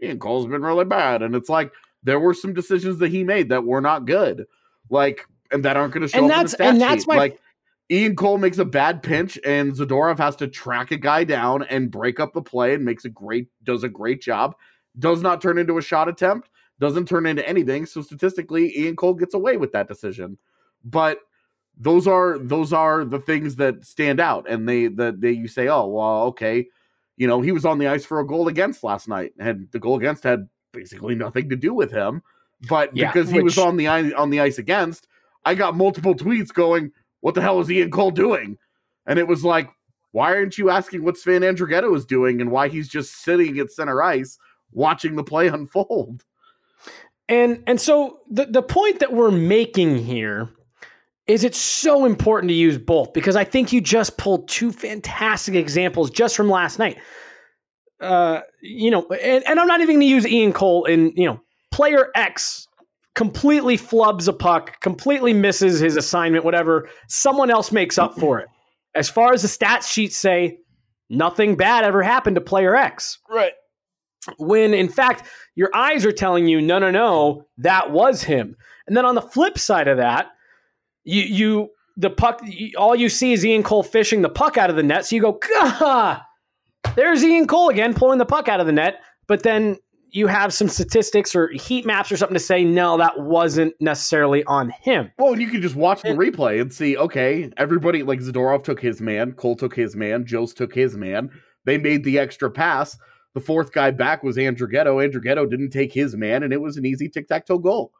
Ian Cole's been really bad, and it's like there were some decisions that he made that were not good, like and that aren't going to show And up in the that's- stat and that's sheet. my- like. Ian Cole makes a bad pinch, and Zadorov has to track a guy down and break up the play, and makes a great does a great job. Does not turn into a shot attempt, doesn't turn into anything. So statistically, Ian Cole gets away with that decision. But those are those are the things that stand out, and they that they you say, oh well, okay, you know he was on the ice for a goal against last night, and the goal against had basically nothing to do with him, but Yeah, because he was on the ice on the ice against, I got multiple tweets going, what the hell is Ian Cole doing? And it was like, why aren't you asking what Sven Andrighetto is doing and why he's just sitting at center ice watching the play unfold? And and so the the point that we're making here is it's so important to use both because I think you just pulled two fantastic examples just from last night. Uh, you know, and, and I'm not even going to use Ian Cole in, you know, player X completely flubs a puck, completely misses his assignment, whatever. Someone else makes up for it. As far as the stats sheets say, nothing bad ever happened to player X. Right. When in fact, your eyes are telling you, no, no, no, that was him. And then on the flip side of that, you you the puck all you see is Ian Cole fishing the puck out of the net. So you go, Gah! There's Ian Cole again pulling the puck out of the net. But then you have some statistics or heat maps or something to say, no, that wasn't necessarily on him. Well, and you can just watch the replay and see, okay, everybody like Zadorov took his man, Cole took his man, Jost took his man. They made the extra pass. The fourth guy back was Andrighetto. Andrighetto didn't take his man, and it was an easy tic-tac-toe goal.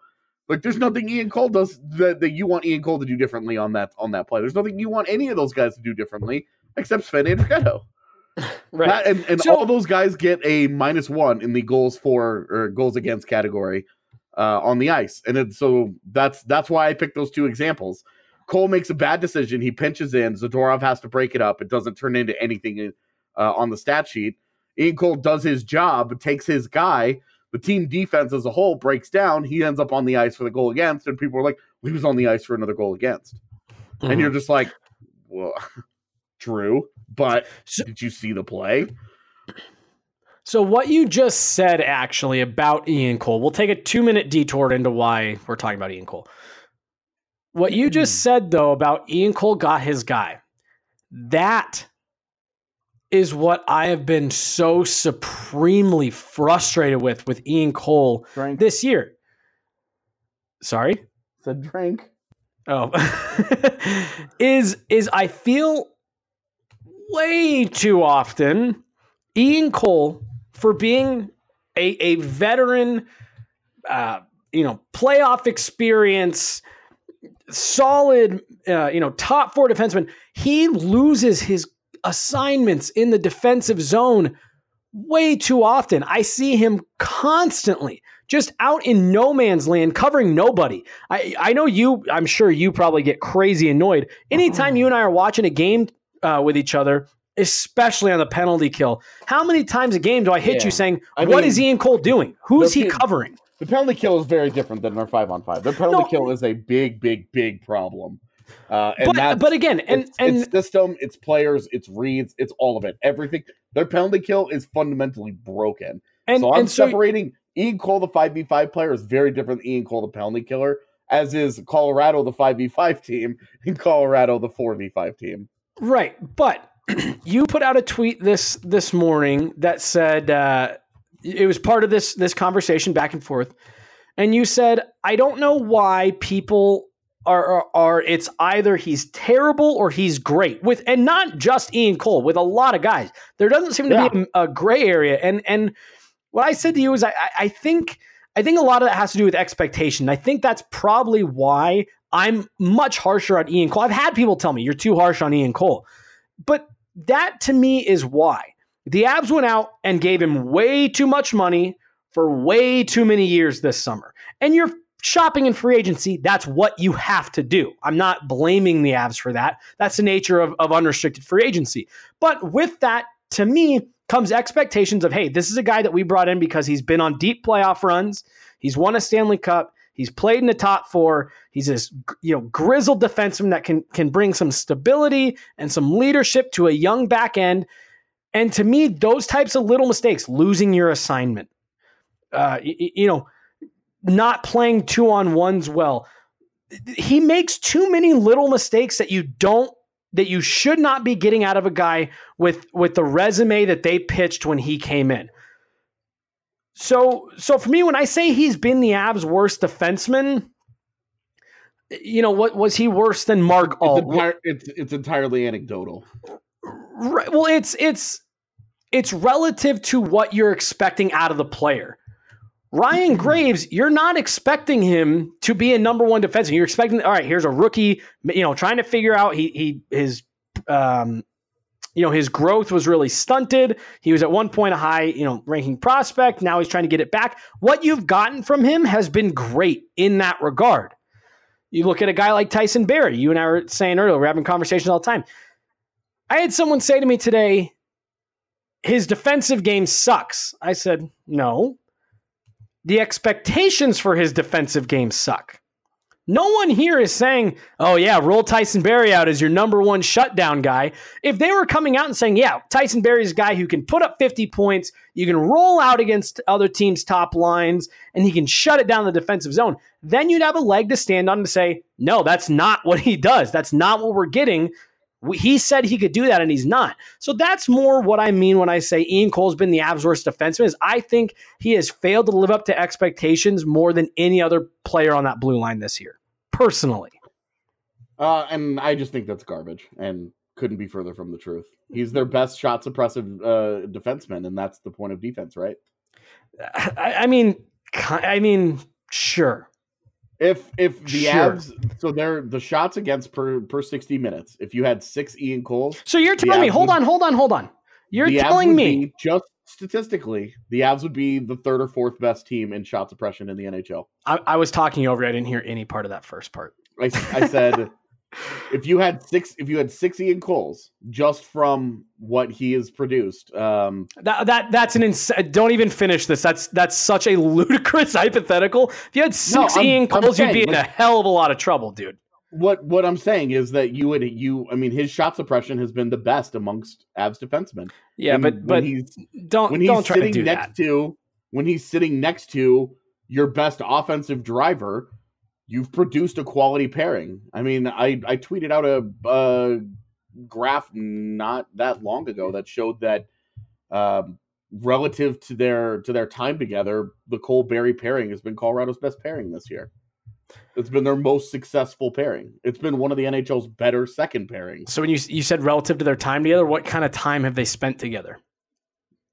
Like there's nothing Ian Cole does that, that you want Ian Cole to do differently on that on that play. There's nothing you want any of those guys to do differently except Sven Andrighetto. Right. That- and and So- all those guys get a minus one in the goals for or goals against category uh, on the ice, and it, so that's that's why I picked those two examples. Cole makes a bad decision. He pinches in. Zadorov has to break it up. It doesn't turn into anything uh, on the stat sheet. Ian Cole does his job, takes his guy. The team defense as a whole breaks down. He ends up on the ice for the goal against, and people are like, well, "He was on the ice for another goal against," and you're just like, "Well, true, but did you see the play?" So what you just said actually about Ian Cole, we'll take a two minute detour into why we're talking about Ian Cole. What you just hmm. said though about Ian Cole got his guy, that is what I have been so supremely frustrated with with Ian Cole Drink. this year. Sorry? Said drink. Oh. is is I feel way too often Ian Cole for being a, a veteran uh, you know, playoff experience, solid, uh, you know, top four defenseman, he loses his assignments in the defensive zone way too often. I see him constantly just out in no man's land covering nobody. I, I know you, I'm sure you probably get crazy annoyed. Anytime you and I are watching a game uh, with each other, especially on the penalty kill, how many times a game do I hit Yeah. you saying, I "What mean, is Ian Cole doing? Who's he covering? The penalty kill is very different than our five on five. The penalty No. kill is a big, big, big problem. Uh, and But, but again, and, it's, and it's system, it's players, it's reads, it's all of it. Everything. Their penalty kill is fundamentally broken. and, so I'm and so separating Ian Cole, the five v five player, is very different than Ian Cole, the penalty killer, as is Colorado, the five v five team, and Colorado, the four v five team. Right, but you put out a tweet this this morning that said uh, it was part of this this conversation back and forth, and you said, "I don't know why people are, are are it's either he's terrible or he's great with, and not just Ian Cole with a lot of guys. There doesn't seem to be a, a gray area, and and what I said to you is, I I- I think." I think a lot of that has to do with expectation. I think that's probably why I'm much harsher on Ian Cole. I've had people tell me you're too harsh on Ian Cole. But that to me is why. The Avs went out and gave him way too much money for way too many years this summer. And you're shopping in free agency. That's what you have to do. I'm not blaming the Avs for that. That's the nature of, of unrestricted free agency. But with that, to me, comes expectations of hey, this is a guy that we brought in because he's been on deep playoff runs. He's won a Stanley Cup. He's played in the top four. He's this you know grizzled defenseman that can can bring some stability and some leadership to a young back end. And to me, those types of little mistakes, losing your assignment, uh, you know, not playing two on ones well, he makes too many little mistakes that you don't that you should not be getting out of a guy with with the resume that they pitched when he came in. So so for me, when I say he's been the Avs' worst defenseman, you know what was he worse than Mark It's, Alt? entire, it's, it's entirely anecdotal. Right. Well, it's it's it's relative to what you're expecting out of the player. Ryan Graves, you're not expecting him to be a number one defenseman. You're expecting, all right, here's a rookie, you know, trying to figure out he he his um, you know, his growth was really stunted. He was at one point a high, you know, ranking prospect. Now he's trying to get it back. What you've gotten from him has been great in that regard. You look at a guy like Tyson Barrie. You and I were saying earlier, we're having conversations all the time. I had someone say to me today, his defensive game sucks. I said, no. The expectations for his defensive game suck. No one here is saying, oh, yeah, roll Tyson Barrie out as your number one shutdown guy. If they were coming out and saying, yeah, Tyson Barrie is a guy who can put up 50 points, you can roll out against other teams' top lines, and he can shut it down the defensive zone, then you'd have a leg to stand on to say, no, that's not what he does. That's not what we're getting. He said he could do that, and he's not. So that's more what I mean when I say Ian Cole's been the Avs' worst defenseman. Is I think he has failed to live up to expectations more than any other player on that blue line this year, personally. Uh, and I just think that's garbage and couldn't be further from the truth. He's their best shot suppressive uh, defenseman, and that's the point of defense, right? I, I mean, I mean, sure. If if the Sure. Avs, so they're the shots against per per sixty minutes. If you had six Ian Coles, So you're telling me, hold would- on, hold on, hold on. You're telling me just statistically, the Avs would be the third or fourth best team in shot suppression in the NHL. I, I was talking over. I didn't hear any part of that first part. I, I said if you had six if you had six Ian Coles just from what he has produced, um, That that that's an ins- don't even finish this. That's that's such a ludicrous hypothetical. If you had six I'm- Ian Coles, you'd be saying, in a hell of a lot of trouble, dude. what what I'm saying is that you would you I mean his shot suppression has been the best amongst Avs defensemen. Yeah, And but when but he's don't when he's don't try to sitting do next that. to when he's sitting next to your best offensive driver, you've produced a quality pairing. I mean, I I tweeted out a, a graph not that long ago that showed that um, relative to their to their time together, the Cole Barrie pairing has been Colorado's best pairing this year. It's been their most successful pairing. It's been one of the NHL's better second pairings. So when you you said relative to their time together, what kind of time have they spent together?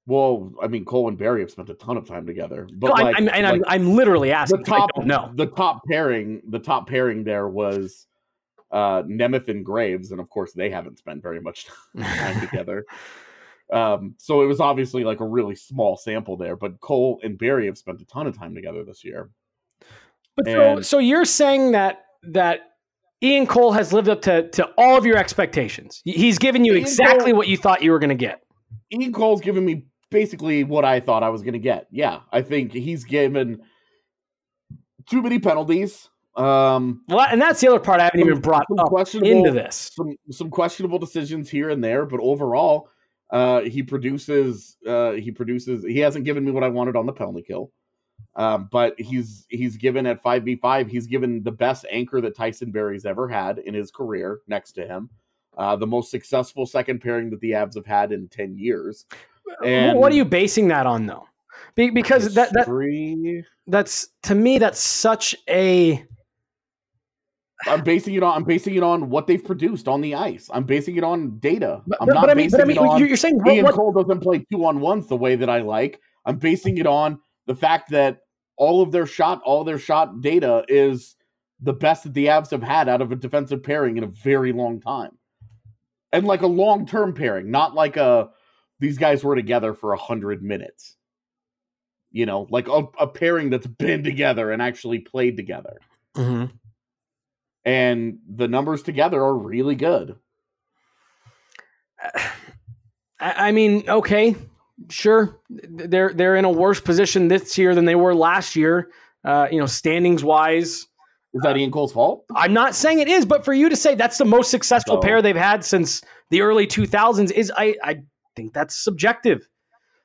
Well, I mean, Cole and Barrie have spent a ton of time together, but No, I'm- like, I'm, and I'm, I'm literally asking. the top don't the top pairing the top pairing there was uh Nemeth and Graves, and of course they haven't spent very much time together. Um, so it was obviously like a really small sample there, but Cole and Barrie have spent a ton of time together this year. But so, so you're saying that that Ian Cole has lived up to to all of your expectations. He's given you Ian exactly Cole- what you thought you were going to get. Ian Cole's given me basically what I thought I was going to get. Yeah, I think he's given too many penalties. Um, Well, and that's the other part I haven't even brought up questionable- into this. some some questionable decisions here and there, but overall, uh, he produces uh, he produces he hasn't given me what I wanted on the penalty kill. Um, but he's he's given at five v five. He's given the best anchor that Tyson Barrie's ever had in his career next to him. Uh, the most successful second pairing that the Avs have had in ten years. And what are you basing that on, though? Be- because that, that that's to me that's such a I'm basing it on I'm basing it on what they've produced on the ice. I'm basing it on data. But, I'm but, not but I mean, but I mean, it on you're you're saying Ian what- Cole doesn't play two on ones the way that I like. I'm basing it on the fact that all of their shot, all their shot data is the best that the Avs have had out of a defensive pairing in a very long time, and like a long term pairing, not like a these guys were together for a hundred minutes. You know, like a, a pairing that's been together and actually played together, Mhm. and the numbers together are really good. I, I mean, okay, sure, they're they're in a worse position this year than they were last year. Uh, you know, standings wise, Is that Ian Cole's fault? I'm not saying it is, but for you to say that's the most successful No. pair they've had since the early 2000s is, I, I think that's subjective.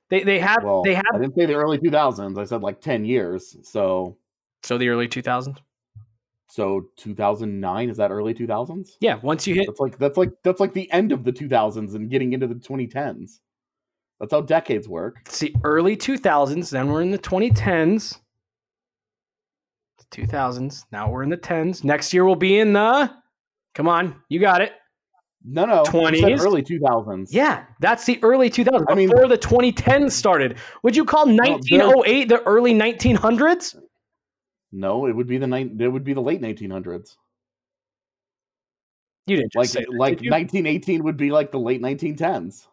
They they have Well, they I have didn't say the early 2000s. I said like 10 years. So, so the early 2000s. so 2009 is that early 2000s? Yeah, once you hit That's like that's like that's like the end of the 2000s and getting into the 2010s. That's how decades work. It's the early 2000s, then we're in the 2010s. 2000s. Now we're in the 10s. Next year we'll be in the Come on, you got it. No, no, you 20s? early 2000s. Yeah, that's the early 2000s. I mean- before the 2010s started. Would you call 1908 the early 1900s? No, it would be the nine. It would be the late 1900s. You didn't just Like say that, like did 1918 would be like the late 1910s.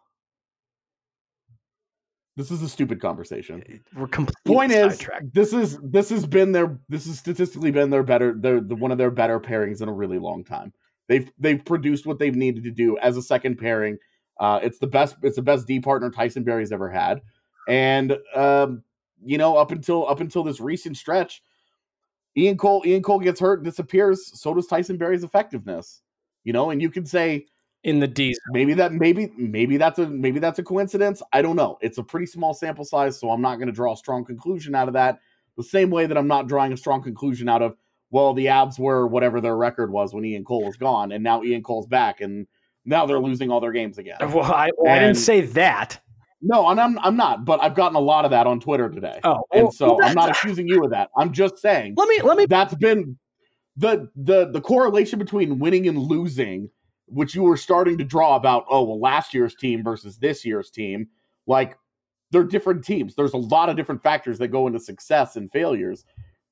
This is a stupid conversation. We're completely Point is, this is this has been their this has statistically been their better their the, one of their better pairings in a really long time. They've they've produced what they've needed to do as a second pairing. Uh, it's the best it's the best D partner Tyson Barrie's ever had, and um, you know up until up until this recent stretch, Ian Cole Ian Cole gets hurt, disappears. So does Tyson Barrie's effectiveness. You know, and you can say in the D. maybe that maybe maybe that's a maybe that's a coincidence. I don't know. It's a pretty small sample size, so I'm not going to draw a strong conclusion out of that. The same way that I'm not drawing a strong conclusion out of well, the Avs were whatever their record was when Ian Cole was gone, and now Ian Cole's back, and now they're losing all their games again. Well, I, well, I didn't say that. No, and I'm I'm not, but I've gotten a lot of that on Twitter today. Oh, and so well, I'm not accusing you of that. I'm just saying Let me let me that's been the the the correlation between winning and losing, which you were starting to draw about. Oh well, last year's team versus this year's team, like they're different teams. There's a lot of different factors that go into success and failures.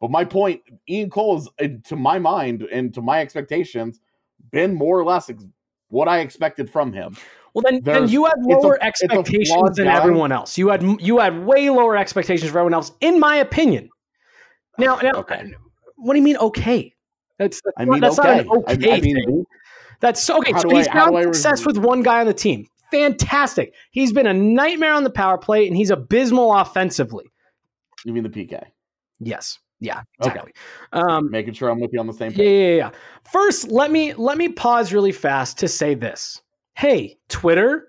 But my point, Ian Cole is, to my mind and to my expectations, been more or less ex- what I expected from him. Well, then, then you had lower a expectations than guy. everyone else. You had you had way lower expectations for everyone else, in my opinion. Now, now, Okay. what do you mean? Okay, that's that's, I not, mean, that's okay. not an okay I mean, thing. That's okay. So I- he's how found success with one guy on the team. Fantastic. He's been a nightmare on the power play, and he's abysmal offensively. You mean the PK? Yes. Yeah. Okay. Um, Making sure I'm with you on the same page. yeah, yeah, yeah. First, let me let me pause really fast to say this. Hey, Twitter,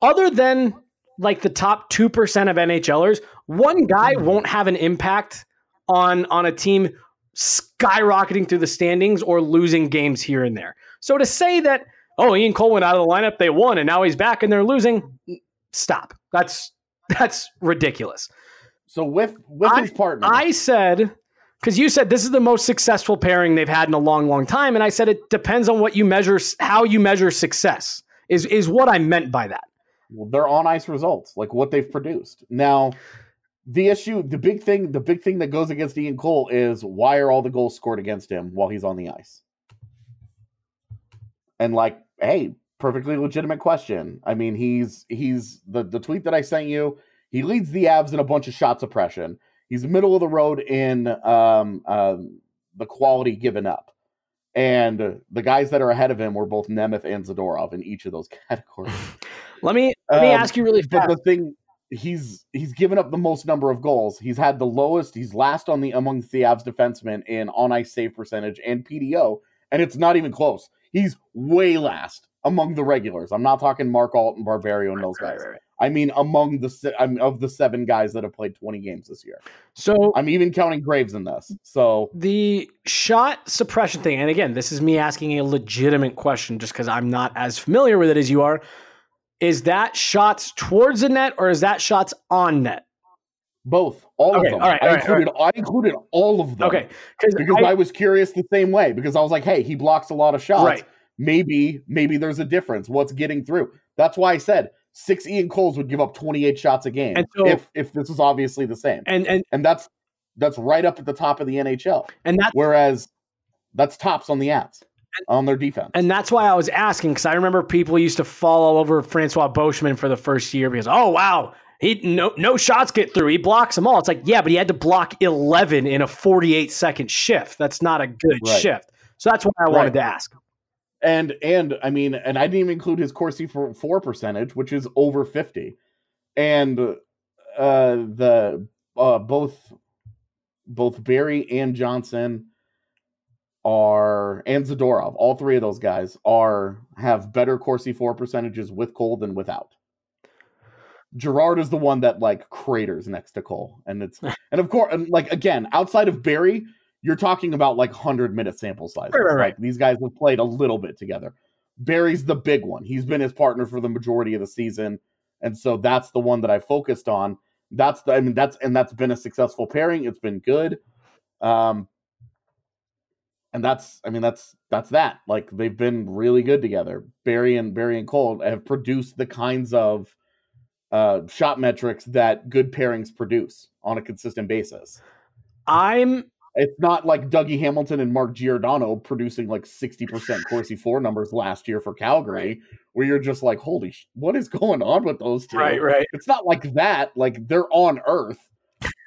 other than like the top 2% of NHLers, one guy won't have an impact on on a team skyrocketing through the standings or losing games here and there. So to say that, oh, Ian Cole went out of the lineup, they won, and now he's back and they're losing, stop. That's that's ridiculous. So with with I- his partner, I said because you said this is the most successful pairing they've had in a long, long time, and I said it depends on what you measure, how you measure success. Is is what I meant by that. well, they're on ice results, like what they've produced. Now, the issue, the big thing, the big thing that goes against Ian Cole is why are all the goals scored against him while he's on the ice? And like, hey, perfectly legitimate question. I mean, he's he's the the tweet that I sent you. He leads the Avs in a bunch of shot suppression. He's middle of the road in um, um, the quality given up. And the guys that are ahead of him were both Nemeth and Zadorov in each of those categories. Let me let me Um, ask you really fast. But the thing, he's he's given up the most number of goals. He's had the lowest. He's last on the among the Avs defensemen in on ice save percentage and PDO, and it's not even close. He's way last among the regulars. I'm not talking Mark Alt and Barberio and those Right, guys. right, right. I mean among the se- I'm of the seven guys that have played 20 games this year. So I'm even counting Graves in this. So the shot suppression thing, and again, this is me asking a legitimate question, just because I'm not as familiar with it as you are. Is that shots towards the net or is that shots on net? both, all Okay, of them. all right, I all included I included all of them. Okay, because I- I, was curious the same way because I was like, hey, he blocks a lot of shots. Right. Maybe, maybe there's a difference. What's getting through? That's why I said six Ian Coles would give up 28 shots a game And so- if if this is obviously the same. and and And that's that's right up at the top of the NHL. and that Whereas that's tops on the Avs on their defense. And that's why I was asking because I remember people used to fall all over Francois Beauchemin for the first year because oh wow he no no shots get through he blocks them all. It's like yeah, but he had to block eleven in a forty eight second shift. That's not a good Right. shift. So that's why I wanted Right. to ask. And and I mean, and I didn't even include his Corsi for four percentage, which is over fifty, and uh, the uh, both both Barrie and Johnson are and Zadorov, all three of those guys are have better Corsi for percentages with Cole than without. Girard is the one that like craters next to Cole, and it's and of course, and like again, outside of Barrie, you're talking about like hundred minute sample sizes. Right, right, right. Like these guys have played a little bit together. Barrie's the big one. He's been his partner for the majority of the season, and so that's the one that I focused on. That's the I mean that's and that's been a successful pairing. It's been good. Um and that's I mean that's that's that. Like they've been really good together. Barrie and Barrie and Cole have produced the kinds of uh shot metrics that good pairings produce on a consistent basis. I'm it's not like Dougie Hamilton and Mark Giordano producing like 60% Corsi 4 numbers last year for Calgary, where you're just like, holy, sh- what is going on with those two? Right, right. It's not like that. Like they're on Earth,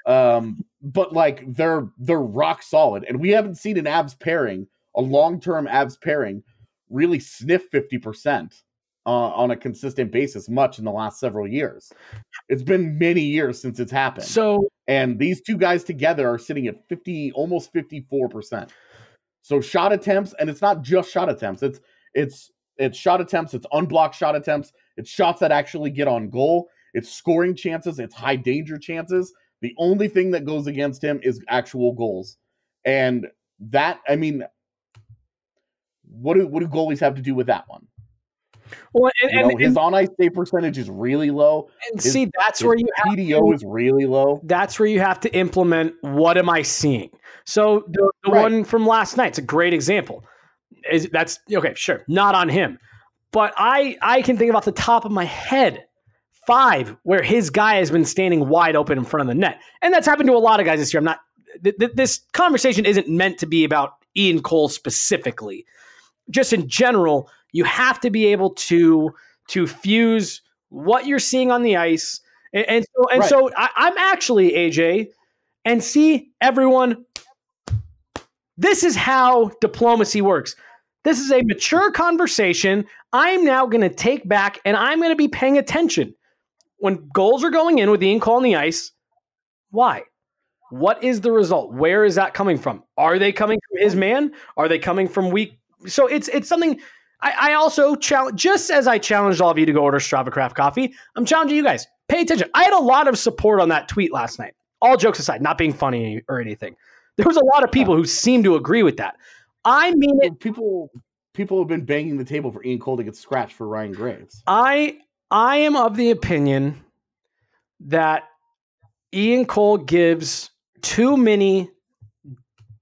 um, but like they're they're rock solid, and we haven't seen an Avs pairing, a long term Avs pairing, really sniff 50% uh, on a consistent basis much in the last several years. It's been many years since it's happened. So and these two guys together are sitting at 50 almost 54%. So shot attempts and it's not just shot attempts. It's it's it's shot attempts, it's unblocked shot attempts, it's shots that actually get on goal, it's scoring chances, it's high danger chances. The only thing that goes against him is actual goals. And that I mean what do what do goalies have to do with that one? Well, and, You know, and, his on ice save percentage is really low. and his- see that's where you PDO to- is really low. that's where you have to implement what am I seeing? So the, the Right. one from last night's a great example. Is that's okay, sure, not on him. But I I can think about the top of my head five where his guy has been standing wide open in front of the net. And that's happened to a lot of guys this year. I'm not th- th- this conversation isn't meant to be about Ian Cole specifically. Just in general, you have to be able to to fuse what you're seeing on the ice and, and so and Right. so I, I'm actually AJ, and see everyone. This is how diplomacy works. This is a mature conversation. I'm now going to take back, and I'm going to be paying attention when goals are going in with Ian Cole on the ice. Why? What is the result? Where is that coming from? Are they coming from his man? Are they coming from weak? So it's it's something. I, I also challenge, just as I challenged all of you to go order Strava Craft coffee, I'm challenging you guys. Pay attention. I had a lot of support on that tweet last night. All jokes aside, not being funny or anything. There was a lot of people who seemed to agree with that. I mean it. People people have been banging the table for Ian Cole to get scratched for Ryan Graves. I I am of the opinion that Ian Cole gives too many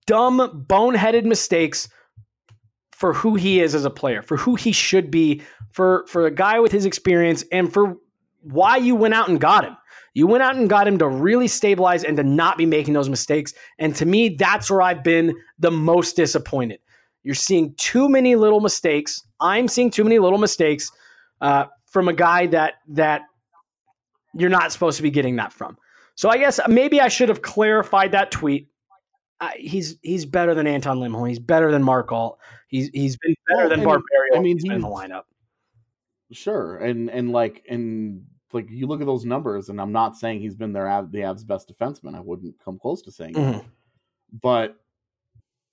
dumb, boneheaded mistakes for who he is as a player, for who he should be, for for a guy with his experience, and for why you went out and got him. You went out and got him to really stabilize and to not be making those mistakes. And to me, that's where I've been the most disappointed. You're seeing too many little mistakes. I'm seeing too many little mistakes uh, from a guy that that you're not supposed to be getting that from. So I guess maybe I should have clarified that tweet. Uh, he's he's better than Anton Lindholm. He's better than Mark Alt. He's he's been better Well, than Barberio. I mean, he's in the lineup. Sure, and and like and like you look at those numbers, and I'm not saying he's been their the Avs' best defenseman. I wouldn't come close to saying that. Mhm. but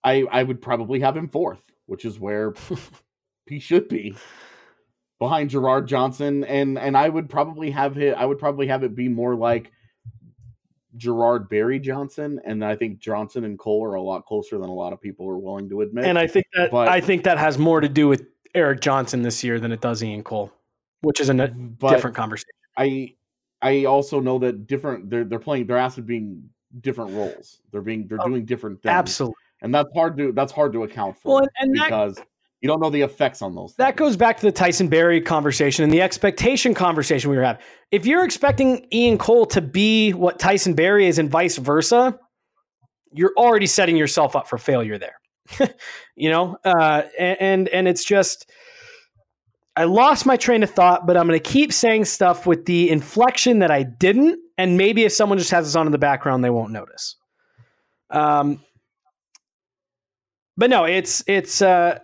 I I would probably have him fourth, which is where he should be behind Girard Johnson, and and I would probably have it. I would probably have it be more like Girard Barrie Johnson, and I think Johnson and Cole are a lot closer than a lot of people are willing to admit. And I think that But- I think that has more to do with Erik Johnson this year than it does Ian Cole, which is a different conversation. I I also know that different they're they're playing they're asked to being different roles. They're being they're Oh, doing different things. Absolutely. And that's hard to that's hard to account for Well, and, and that because you don't know the effects on those That things. goes back to the Tyson Barrie conversation and the expectation conversation we were having. If you're expecting Ian Cole to be what Tyson Barrie is and vice versa, you're already setting yourself up for failure there. you know, uh, and, and and it's just I lost my train of thought, but I'm going to keep saying stuff with the inflection that I didn't, and maybe if someone just has this on in the background, they won't notice. Um, but no, it's it's uh,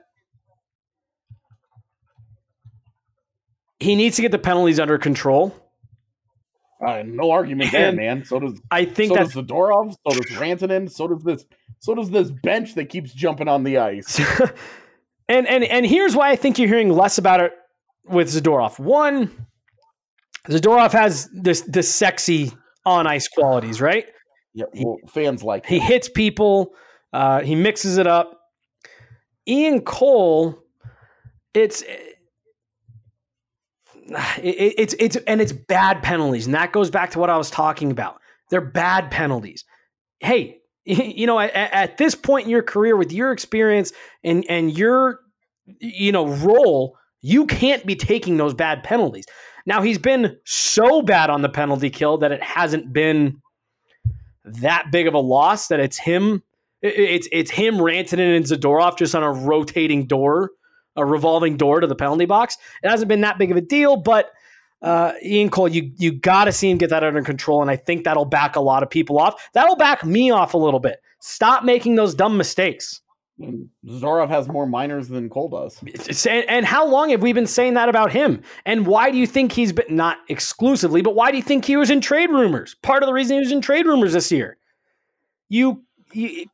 he needs to get the penalties under control. Uh, no argument there, man. So does I think so that's does Zadorov, so does Rantanen, so does this so does this bench that keeps jumping on the ice. and and and here's why I think you're hearing less about it with Zadorov. One, Zadorov has this this sexy on ice qualities, right? Yeah, well, fans like He him. hits people. Uh, he mixes it up. Ian Cole, it's it, it's it's and it's bad penalties, and that goes back to what I was talking about. They're bad penalties. Hey, you know, at, at this point in your career, with your experience and and your you know role, you can't be taking those bad penalties. Now he's been so bad on the penalty kill that it hasn't been that big of a loss that it's him it's it's him, Rantanen and Zadorov just on a rotating door, a revolving door to the penalty box. It hasn't been that big of a deal, but uh, Ian Cole, you you got to see him get that under control, and I think that'll back a lot of people off. That'll back me off a little bit. Stop making those dumb mistakes. Zadorov has more minors than Cole does. And, and how long have we been saying that about him? And why do you think he's been not exclusively, but why do you think he was in trade rumors? Part of the reason he was in trade rumors this year. You you,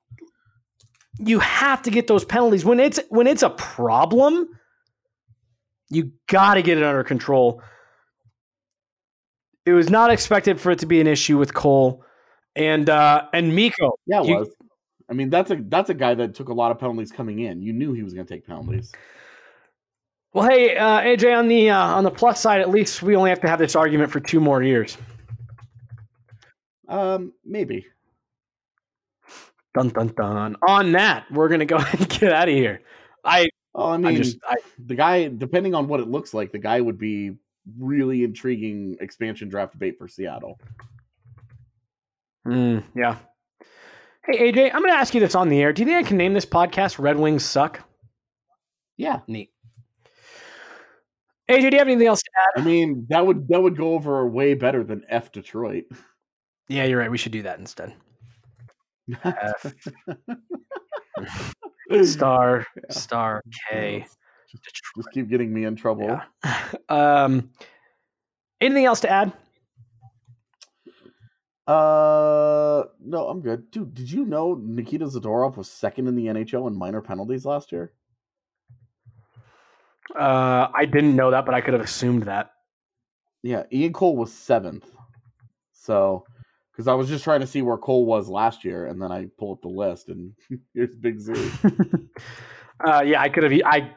you have to get those penalties when it's when it's a problem. You got to get it under control. It was not expected for it to be an issue with Cole and uh and Mikko. Yeah, it You- was. I mean, that's a that's a guy that took a lot of penalties coming in. You knew he was going to take penalties. Well, hey, uh, AJ, on the uh, on the plus side, at least we only have to have this argument for two more years. Um, maybe. Dun dun dun. On that, we're gonna go ahead and get out of here. I Oh, I mean, just- I- the guy, depending on what it looks like, the guy would be really intriguing expansion draft debate for Seattle. mm, yeah. Hey AJ, I'm gonna ask you this on the air. Do you think I can name this podcast "Red Wings Suck"? Yeah, Neat. AJ, do you have anything else to add? I mean that would that would go over way better than F Detroit. Yeah, you're right. We should do that instead. F star star K. Just keep getting me in trouble. Yeah. Um, anything else to add? Uh, no, I'm good, dude. Did you know Nikita Zadorov was second in the NHL in minor penalties last year? Uh, I didn't know that, but I could have assumed that. Yeah, Ian Cole was seventh. So, because I was just trying to see where Cole was last year, and then I pull up the list, and here's Big Z. uh, yeah, I could have. I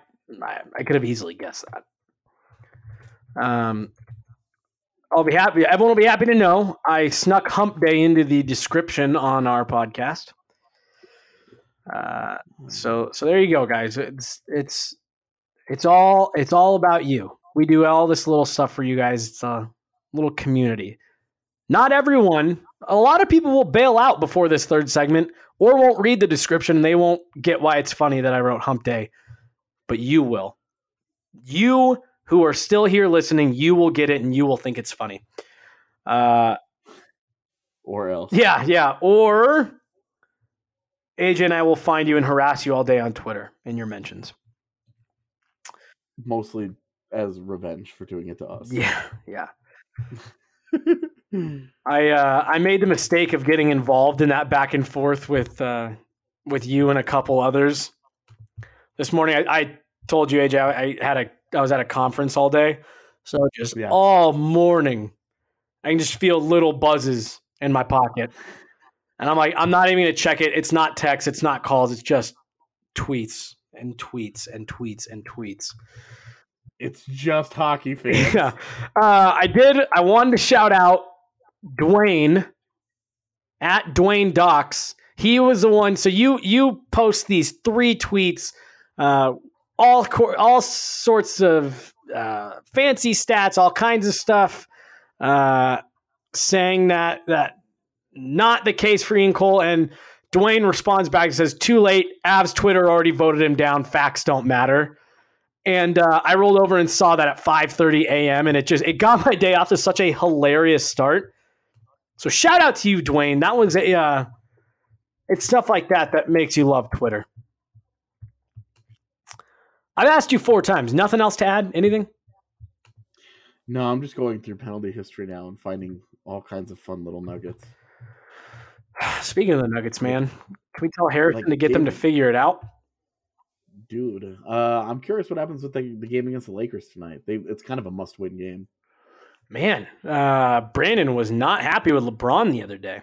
I could have easily guessed that. Um, I'll be happy. Everyone will be happy to know I snuck Hump Day into the description on our podcast. Uh, so so there you go, guys. It's it's it's all it's all about you. We do all this little stuff for you guys. It's a little community. Not everyone. A lot of people will bail out before this third segment or won't read the description and they won't get why it's funny that I wrote Hump Day. But you will. You who are still here listening, you will get it and you will think it's funny. Uh, or else. yeah, yeah. Or AJ and I will find you and harass you all day on Twitter in your mentions. Mostly as revenge for doing it to us. Yeah, yeah. I uh, I made the mistake of getting involved in that back and forth with uh, with you and a couple others. This morning, I, I told you, AJ, I, I had a I was at a conference all day, so just Yeah. all morning, I can just feel little buzzes in my pocket, and I'm like, I'm not even gonna check it. It's not text, it's not calls, it's just tweets and tweets and tweets and tweets. It's just hockey fans. Yeah. Uh, I did. I wanted to shout out Dwayne at Dwayne Docs. He was the one. So you you post these three tweets, uh, all cor- all sorts of uh, fancy stats, all kinds of stuff, uh, saying that that not the case for Ian Cole. And Dwayne responds back and says, "Too late. Avs Twitter already voted him down. Facts don't matter." and uh, I rolled over and saw that at 5:30 a.m. and it just it got my day off to such a hilarious start. So shout out to you, Dwayne. That was a uh, it's stuff like that that makes you love Twitter. I've asked you four times. Nothing else to add? Anything? No, I'm just going through penalty history now and finding all kinds of fun little nuggets. Speaking of the Nuggets, man, can we tell Harrison Like to get them to figure it out? Dude, uh, I'm curious what happens with the, the game against the Lakers tonight. They it's kind of a must-win game. Man, uh, Brandon was not happy with LeBron the other day.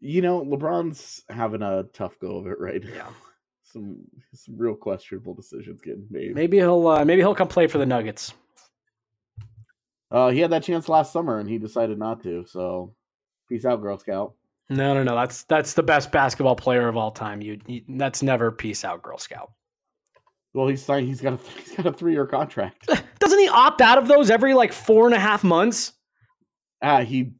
You know, LeBron's having a tough go of it right now. Yeah. Some some real questionable decisions getting made. Maybe he'll uh, maybe he'll come play for the Nuggets. Uh, he had that chance last summer and he decided not to. So, peace out, Girl Scout. No, no, no. That's that's the best basketball player of all time. You, you that's never peace out, Girl Scout. Well, he's signed. He's got a he's got a three-year contract. Doesn't he opt out of those every like four and a half months? Ah, he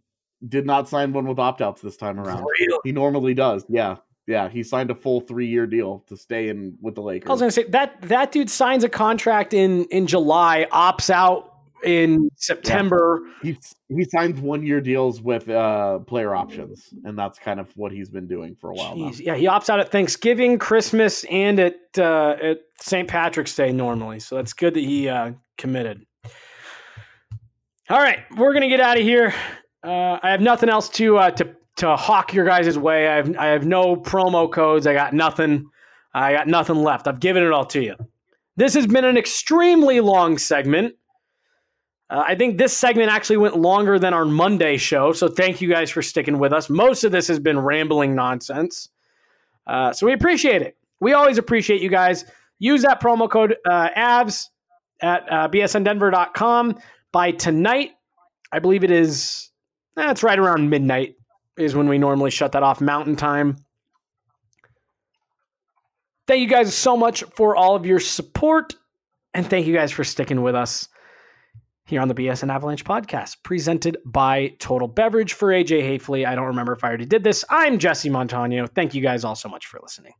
did not sign one with opt outs this time around. He normally does. Yeah. Yeah. He signed a full three year deal to stay in with the Lakers. I was going to say that that dude signs a contract in in July, opts out in September. he he signs one year deals with uh player options, and that's kind of what he's been doing for a while now. Jeez, yeah, he opts out at Thanksgiving, Christmas, and at uh, at St. Patrick's Day normally. So that's good that he uh, committed. All right, we're gonna get out of here. Uh, I have nothing else to uh, to to hawk your guys' way. I have I have no promo codes. I got nothing. I got nothing left. I've given it all to you. This has been an extremely long segment. Uh, I think this segment actually went longer than our Monday show, so thank you guys for sticking with us. Most of this has been rambling nonsense, uh, so we appreciate it. We always appreciate you guys. Use that promo code uh, AVS at uh, bsndenver.com by tonight. I believe it is. Eh, it's right around midnight is when we normally shut that off Mountain Time. Thank you guys so much for all of your support, and thank you guys for sticking with us here on the BSN Avalanche podcast, presented by Total Beverage for AJ Haefele. I don't remember if I already did this. I'm Jesse Montano. Thank you guys all so much for listening.